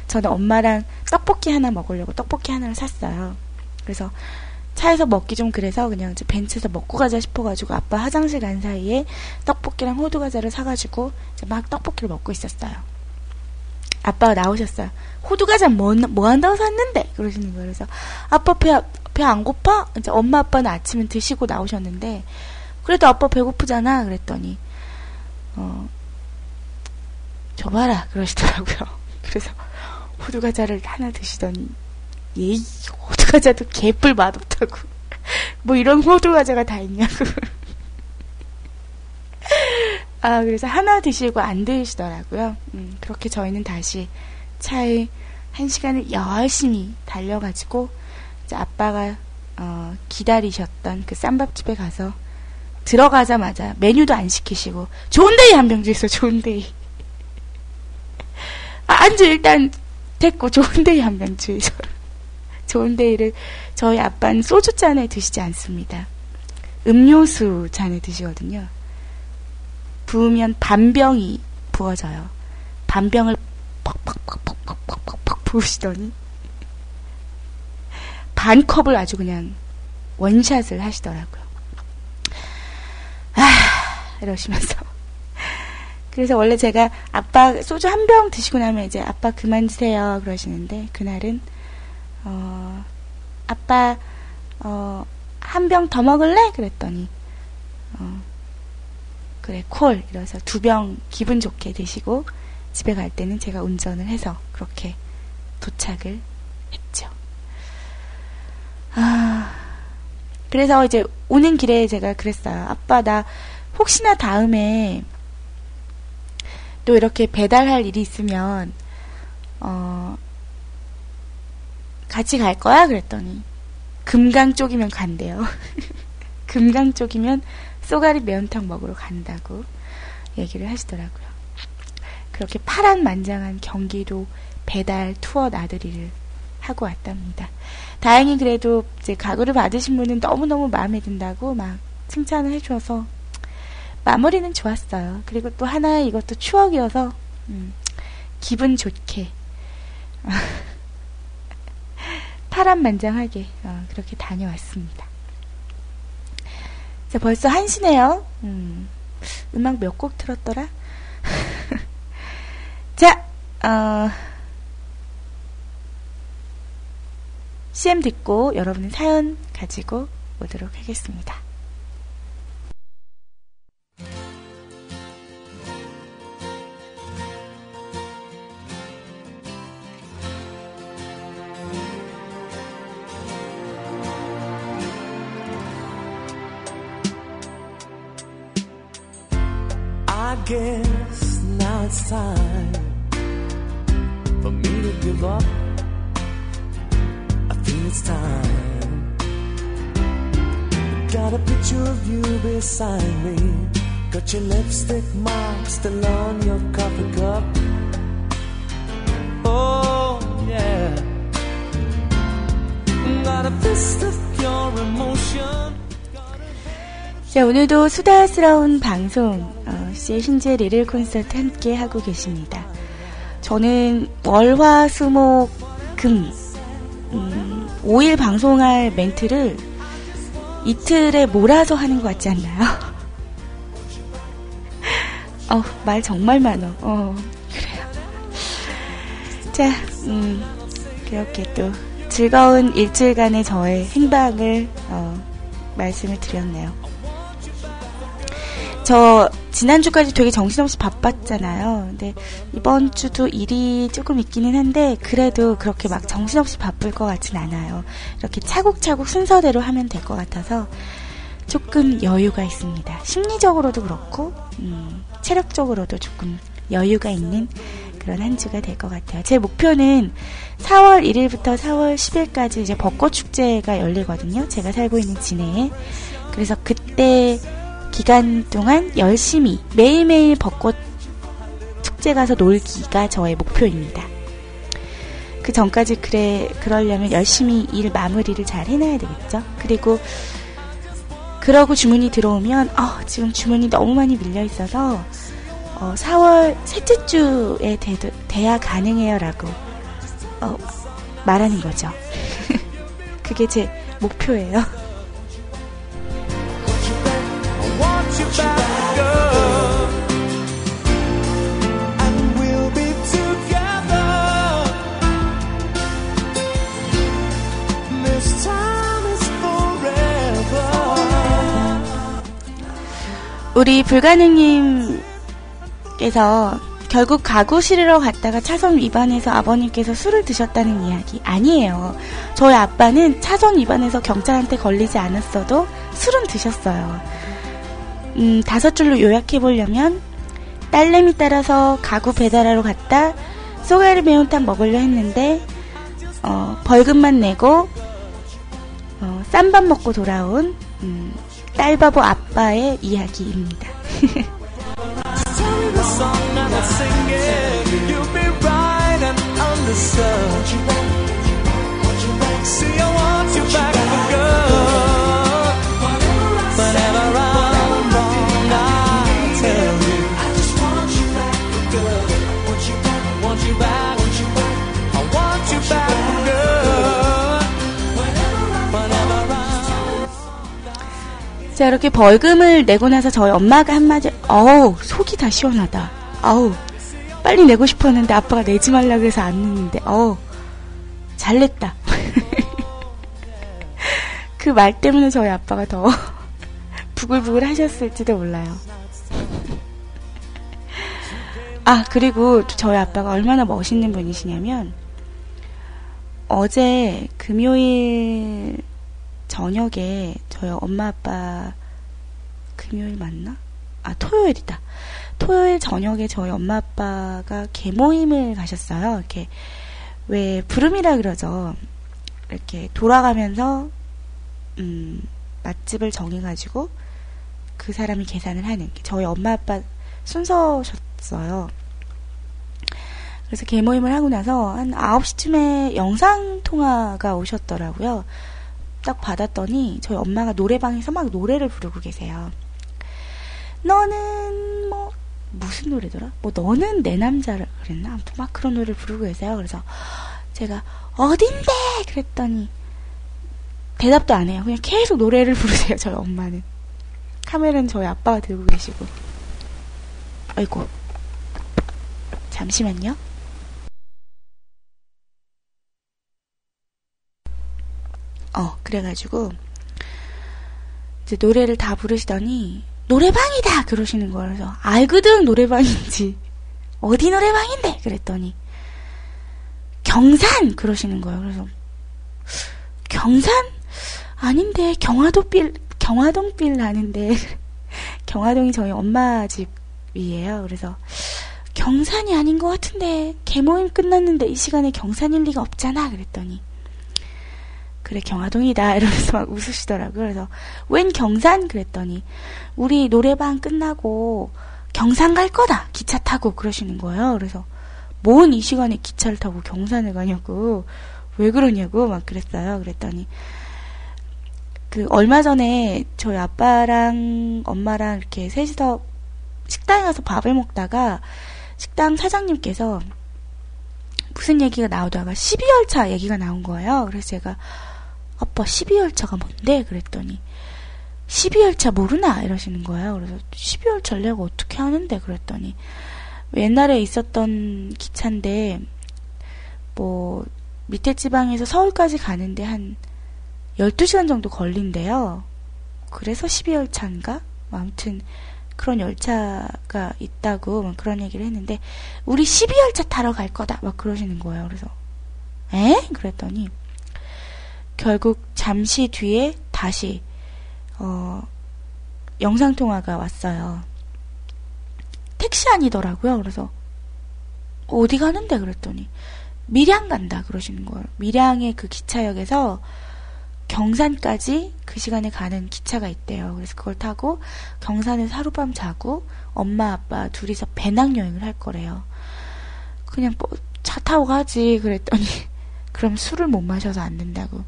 저는 엄마랑 떡볶이 하나 먹으려고 떡볶이 하나를 샀어요. 그래서 차에서 먹기 좀 그래서 그냥 벤츠에서 먹고 가자 싶어가지고 아빠 화장실 간 사이에 떡볶이랑 호두과자를 사가지고 막 떡볶이를 먹고 있었어요. 아빠가 나오셨어요. 호두과자 뭐, 뭐 한다고 샀는데? 그러시는 거예요. 그래서 아빠 배, 배 안 고파? 이제 엄마 아빠는 아침은 드시고 나오셨는데 그래도 아빠 배고프잖아. 그랬더니 어, 줘봐라. 그러시더라고요. 그래서 호두과자를 하나 드시더니 예이 호두과자도 개뿔 맛없다고 뭐 이런 호두과자가 다 있냐고 아 그래서 하나 드시고 안 드시더라고요 음, 그렇게 저희는 다시 차에 한 시간을 열심히 달려가지고 아빠가 어, 기다리셨던 그 쌈밥집에 가서 들어가자마자 메뉴도 안 시키시고 좋은데이 한 병 주세요 좋은데이 아, 안주 일단 됐고 좋은데이 한 병 주세요 좋은데이를 저희 아빠는 소주 잔에 드시지 않습니다. 음료수 잔에 드시거든요. 부으면 반병이 부어져요. 반병을 퍽퍽퍽퍽퍽퍽퍽 부으시더니 반 컵을 아주 그냥 원샷을 하시더라고요. 아, 이러시면서. 그래서 원래 제가 아빠 소주 한 병 드시고 나면 이제 아빠 그만 드세요 그러시는데 그날은 어, 아빠, 어, 한 병 더 먹을래? 그랬더니, 어, 그래, 콜. 이래서 두 병 기분 좋게 드시고, 집에 갈 때는 제가 운전을 해서 그렇게 도착을 했죠. 아, 그래서 이제 오는 길에 제가 그랬어요. 아빠, 나 혹시나 다음에 또 이렇게 배달할 일이 있으면, 어, 같이 갈 거야? 그랬더니 금강 쪽이면 간대요. 금강 쪽이면 쏘가리 매운탕 먹으러 간다고 얘기를 하시더라고요. 그렇게 파란 만장한 경기도 배달 투어 나들이를 하고 왔답니다. 다행히 그래도 이제 가구를 받으신 분은 너무너무 마음에 든다고 막 칭찬을 해줘서 마무리는 좋았어요. 그리고 또 하나 이것도 추억이어서 음, 기분 좋게 파란만장하게 어, 그렇게 다녀왔습니다. 자, 벌써 한시네요. 음, 음악 몇 곡 틀었더라? 자, 어, CM 듣고 여러분의 사연 가지고 오도록 하겠습니다. It's time. Got a picture of you beside me. Got your lipstick mark still on your coffee cup. Oh, yeah. Got a fist of pure emotion. 자, 오늘도 수다스러운 방송, 어, 씨의 신재 리를 콘서트 함께 하고 계십니다. 저는 월, 화, 수, 목, 금, 음, 5일 방송할 멘트를 이틀에 몰아서 하는 것 같지 않나요? 어, 말 정말 많어. 어, 그래요. 자, 음, 그렇게 또 즐거운 일주일간의 저의 행방을, 어, 말씀을 드렸네요. 저 지난주까지 되게 정신없이 바빴잖아요. 근데 이번 주도 일이 조금 있기는 한데 그래도 그렇게 막 정신없이 바쁠 것 같진 않아요. 이렇게 차곡차곡 순서대로 하면 될 것 같아서 조금 여유가 있습니다. 심리적으로도 그렇고 음, 체력적으로도 조금 여유가 있는 그런 한 주가 될 것 같아요. 제 목표는 4월 1일부터 4월 10일까지 이제 벚꽃 축제가 열리거든요. 제가 살고 있는 진해에. 그래서 그때 기간 동안 열심히 매일매일 벚꽃 축제 가서 놀기가 저의 목표입니다. 그 전까지 그래 그러려면 열심히 일 마무리를 잘 해놔야 되겠죠. 그리고 그러고 주문이 들어오면 어, 지금 주문이 너무 많이 밀려 있어서 어, 4월 셋째 주에 돼, 돼야 가능해요라고 어, 말하는 거죠. 그게 제 목표예요. 우리 불가능님께서 결국 가구 실으러 갔다가 차선 위반해서 아버님께서 술을 드셨다는 이야기 아니에요. 저희 아빠는 차선 위반해서 경찰한테 걸리지 않았어도 술은 드셨어요. 음, 다섯 줄로 요약해 보려면 딸내미 따라서 가구 배달하러 갔다 쏘가리 매운탕 먹으려 했는데 어, 벌금만 내고 어, 쌈밥 먹고 돌아온 음, 딸바보 아빠의 이야기입니다. 자, 이렇게 벌금을 내고 나서 저희 엄마가 한마디, 어우, 속이 다 시원하다. 어우, 빨리 내고 싶었는데 아빠가 내지 말라 그래서 안 냈는데, 어우, 잘 냈다. 그 말 때문에 저희 아빠가 더 부글부글 하셨을지도 몰라요. 아, 그리고 저희 아빠가 얼마나 멋있는 분이시냐면, 어제 금요일 저녁에 저희 엄마 아빠 금요일 맞나? 아 토요일이다. 토요일 저녁에 저희 엄마 아빠가 개모임을 가셨어요. 이렇게 왜 부름이라 그러죠. 이렇게 돌아가면서 음, 맛집을 정해가지고 그 사람이 계산을 하는 게 저희 엄마 아빠 순서셨어요. 그래서 개모임을 하고 나서 한 9시쯤에 영상통화가 오셨더라고요. 딱 받았더니 저희 엄마가 노래방에서 막 노래를 부르고 계세요. 너는 뭐 무슨 노래더라? 뭐 너는 내 남자를 그랬나? 아무튼 막 그런 노래를 부르고 계세요. 그래서 제가 어딘데? 그랬더니 대답도 안 해요. 그냥 계속 노래를 부르세요. 저희 엄마는. 카메라는 저희 아빠가 들고 계시고. 아이고. 잠시만요. 어, 그래가지고, 이제 노래를 다 부르시더니, 노래방이다! 그러시는 거예요. 그래서, 알거든, 노래방인지. 어디 노래방인데? 그랬더니, 경산! 그러시는 거예요. 그래서, 경산? 아닌데, 경화도 빌, 경화동 빌 나는데, 경화동이 저희 엄마 집이에요. 그래서, 경산이 아닌 것 같은데, 개모임 끝났는데 이 시간에 경산일 리가 없잖아. 그랬더니, 그래 경화동이다 이러면서 막 웃으시더라고요. 그래서 웬 경산 그랬더니 우리 노래방 끝나고 경산 갈 거다 기차 타고 그러시는 거예요. 그래서 뭔 이 시간에 기차를 타고 경산을 가냐고 왜 그러냐고 막 그랬어요. 그랬더니 그 얼마 전에 저희 아빠랑 엄마랑 이렇게 셋이서 식당에 가서 밥을 먹다가 식당 사장님께서 무슨 얘기가 나오다가 12월 차 얘기가 나온 거예요. 그래서 제가 아빠 12월차가 뭔데? 그랬더니 12월차 모르나? 이러시는 거예요. 그래서 12월차 내가 어떻게 하는데? 그랬더니 옛날에 있었던 기차인데 뭐 밑에 지방에서 서울까지 가는데 한 12시간 정도 걸린대요. 그래서 12월차인가? 아무튼 그런 열차가 있다고 막 그런 얘기를 했는데 우리 12열차 타러 갈 거다 막 그러시는 거예요. 그래서 에? 그랬더니 결국 잠시 뒤에 다시 어 영상 통화가 왔어요. 택시 아니더라고요. 그래서 어디 가는데 그랬더니 밀양 간다 그러시는 거예요. 밀양의 그 기차역에서 경산까지 그 시간에 가는 기차가 있대요. 그래서 그걸 타고 경산에서 하룻밤 자고 엄마 아빠 둘이서 배낭여행을 할 거래요. 그냥 뭐 차 타고 가지 그랬더니 그럼 술을 못 마셔서 안 된다고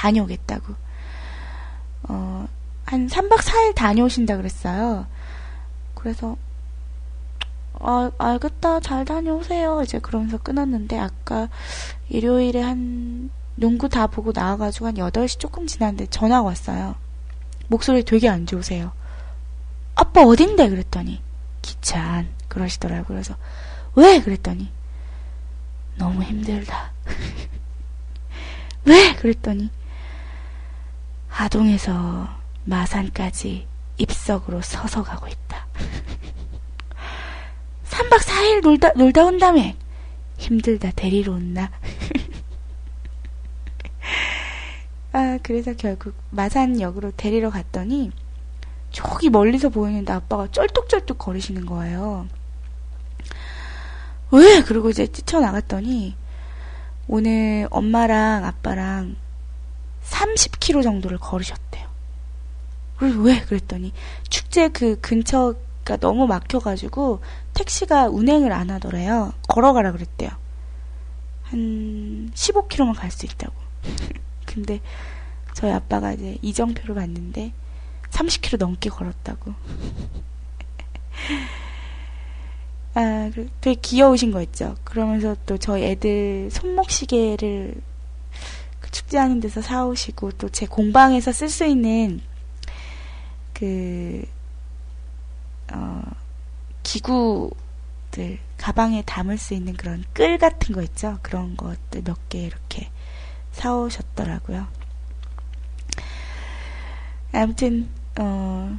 다녀오겠다고 어, 한 3박 4일 다녀오신다 그랬어요. 그래서 아, 알겠다. 잘 다녀오세요. 이제 그러면서 끊었는데 아까 일요일에 한 농구 다 보고 나와가지고 한 8시 조금 지났는데 전화가 왔어요. 목소리 되게 안 좋으세요. 아빠 어딘데? 그랬더니 기찬 그러시더라고요. 그래서 왜? 그랬더니 너무 힘들다. 왜? 그랬더니 하동에서 마산까지 입석으로 서서 가고 있다. 3박 4일 놀다, 놀다 온다며. 힘들다 데리러 온나. 아, 그래서 결국 마산역으로 데리러 갔더니 저기 멀리서 보이는데 아빠가 쩔뚝쩔뚝 거리시는 거예요. 왜? 그리고 이제 뛰쳐나갔더니 오늘 엄마랑 아빠랑 30km 정도를 걸으셨대요. 그래서 왜? 그랬더니 축제 그 근처가 너무 막혀가지고 택시가 운행을 안 하더래요. 걸어가라 그랬대요. 한 15km만 갈 수 있다고. 근데 저희 아빠가 이제 이정표를 봤는데 30km 넘게 걸었다고. 아, 그 되게 귀여우신 거 있죠. 그러면서 또 저희 애들 손목시계를 그 축제하는 데서 사오시고 또 제 공방에서 쓸 수 있는 그, 어, 기구들, 가방에 담을 수 있는 그런 끌 같은 거 있죠. 그런 것들 몇 개 이렇게 사오셨더라고요. 아무튼, 어,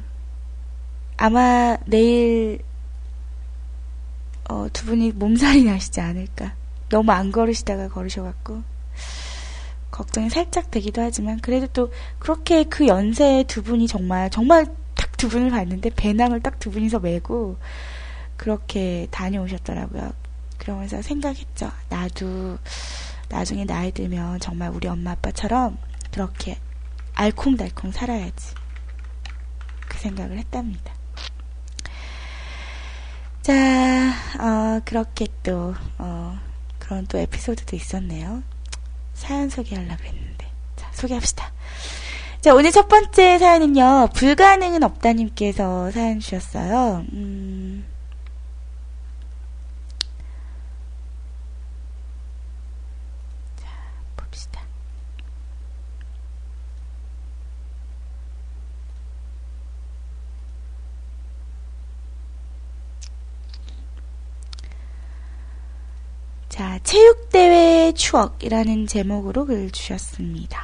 아마 내일, 어, 두 분이 몸살이 나시지 않을까. 너무 안 걸으시다가 걸으셔갖고, 걱정이 살짝 되기도 하지만, 그래도 또, 그렇게 그 연세에 두 분이 정말, 정말 딱 두 분을 봤는데, 배낭을 딱 두 분이서 메고, 그렇게 다녀오셨더라고요. 그러면서 생각했죠. 나도, 나중에 나이 들면 정말 우리 엄마 아빠처럼 그렇게 알콩달콩 살아야지. 그 생각을 했답니다. 자, 어, 그렇게 또, 어, 그런 또 에피소드도 있었네요. 사연 소개하려고 그랬는데. 자, 소개합시다. 자, 오늘 첫 번째 사연은요, 불가능은 없다님께서 사연 주셨어요. 음, 자, 봅시다. 자, 체육대회 추억이라는 제목으로 글 주셨습니다.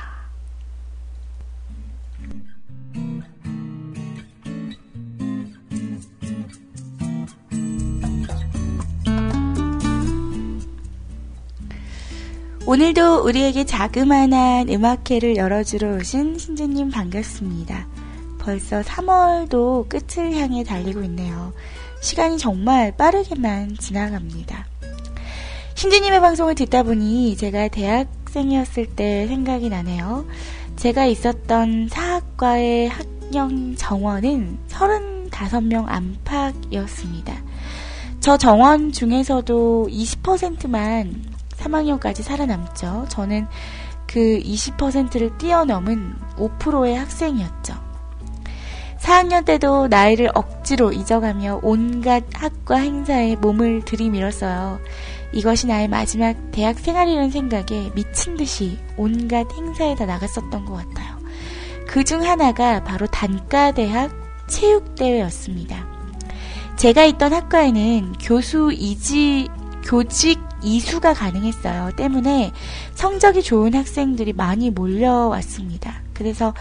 오늘도 우리에게 자그마한 음악회를 열어주러 오신 신주님 반갑습니다. 벌써 3월도 끝을 향해 달리고 있네요. 시간이 정말 빠르게만 지나갑니다. 신주님의 방송을 듣다 보니 제가 대학생이었을 때 생각이 나네요. 제가 있었던 사학과의 학령 정원은 35명 안팎이었습니다. 저 정원 중에서도 20%만 3학년까지 살아남죠. 저는 그 20%를 뛰어넘은 5%의 학생이었죠. 4학년 때도 나이를 억지로 잊어가며 온갖 학과 행사에 몸을 들이밀었어요. 이것이 나의 마지막 대학 생활이라는 생각에 미친 듯이 온갖 행사에 다 나갔었던 것 같아요. 그 중 하나가 바로 단과대학 체육대회였습니다. 제가 있던 학과에는 교수 이지, 교직 이수가 가능했어요. 때문에 성적이 좋은 학생들이 많이 몰려왔습니다. 그래서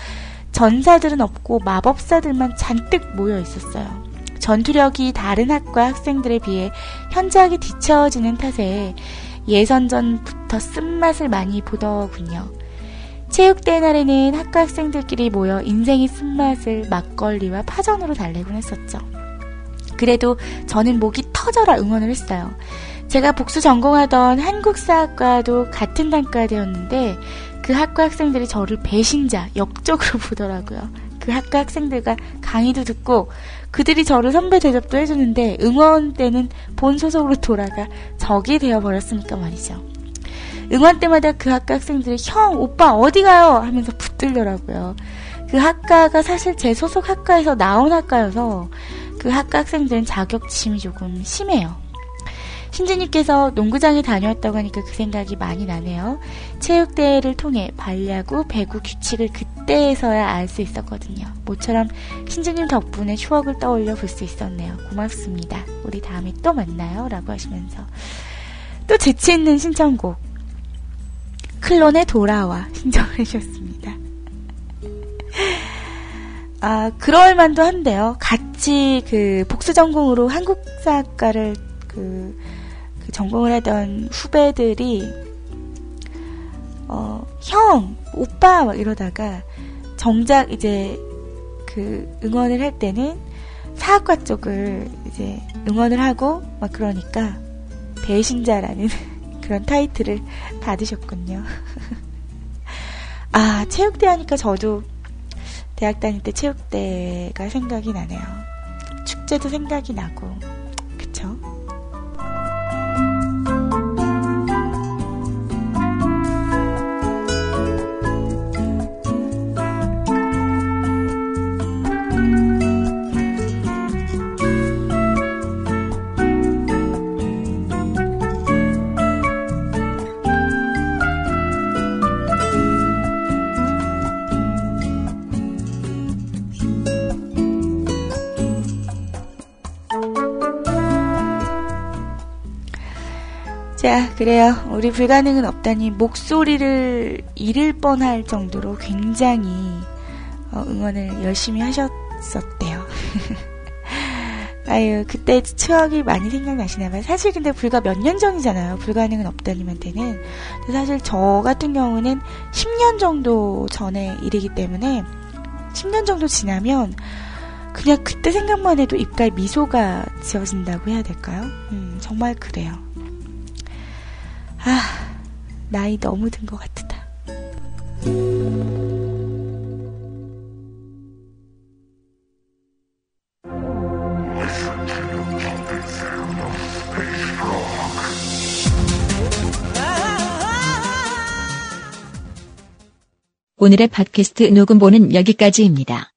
전사들은 없고 마법사들만 잔뜩 모여 있었어요. 전투력이 다른 학과 학생들에 비해 현저하게 뒤처지는 탓에 예선전부터 쓴맛을 많이 보더군요. 체육대회 날에는 학과 학생들끼리 모여 인생의 쓴맛을 막걸리와 파전으로 달래곤 했었죠. 그래도 저는 목이 터져라 응원을 했어요. 제가 복수 전공하던 한국사학과도 같은 단과되었는데 그 학과 학생들이 저를 배신자, 역적으로 보더라고요. 그 학과 학생들과 강의도 듣고 그들이 저를 선배 대접도 해주는데 응원 때는 본 소속으로 돌아가 적이 되어버렸으니까 말이죠. 응원 때마다 그 학과 학생들이 형, 오빠 어디 가요? 하면서 붙들더라고요. 그 학과가 사실 제 소속 학과에서 나온 학과여서 그 학과 학생들은 자격심이 조금 심해요. 신지님께서 농구장에 다녀왔다고 하니까 그 생각이 많이 나네요. 체육대회를 통해 발야구, 배구 규칙을 그때에서야 알 수 있었거든요. 모처럼 신지님 덕분에 추억을 떠올려 볼 수 있었네요. 고맙습니다. 우리 다음에 또 만나요. 라고 하시면서 또 재치있는 신청곡 클론의 돌아와 신청을 해주셨습니다. 아, 그럴 만도 한데요. 같이 그 복수 전공으로 한국사학과를 그, 그 전공을 하던 후배들이 어, 형, 오빠 막 이러다가 정작 이제 그 응원을 할 때는 사학과 쪽을 이제 응원을 하고 막 그러니까 배신자라는 그런 타이틀을 받으셨군요. 아, 체육대 하니까 저도 대학 다닐 때 체육대가 생각이 나네요. 축제도 생각이 나고, 자, 그래요. 우리 불가능은 없다니 목소리를 잃을 뻔할 정도로 굉장히 어, 응원을 열심히 하셨었대요. 아유, 그때 추억이 많이 생각나시나봐요. 사실 근데 불과 몇 년 전이잖아요. 불가능은 없다님한테는. 사실 저 같은 경우는 10년 정도 전의 일이기 때문에 10년 정도 지나면 그냥 그때 생각만 해도 입가에 미소가 지어진다고 해야 될까요? 음, 정말 그래요. 아, 나이 너무 든 것 같다. 오늘의 팟캐스트 녹음본은 여기까지입니다.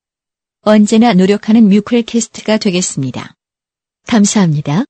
언제나 노력하는 뮤클캐스트가 되겠습니다. 감사합니다.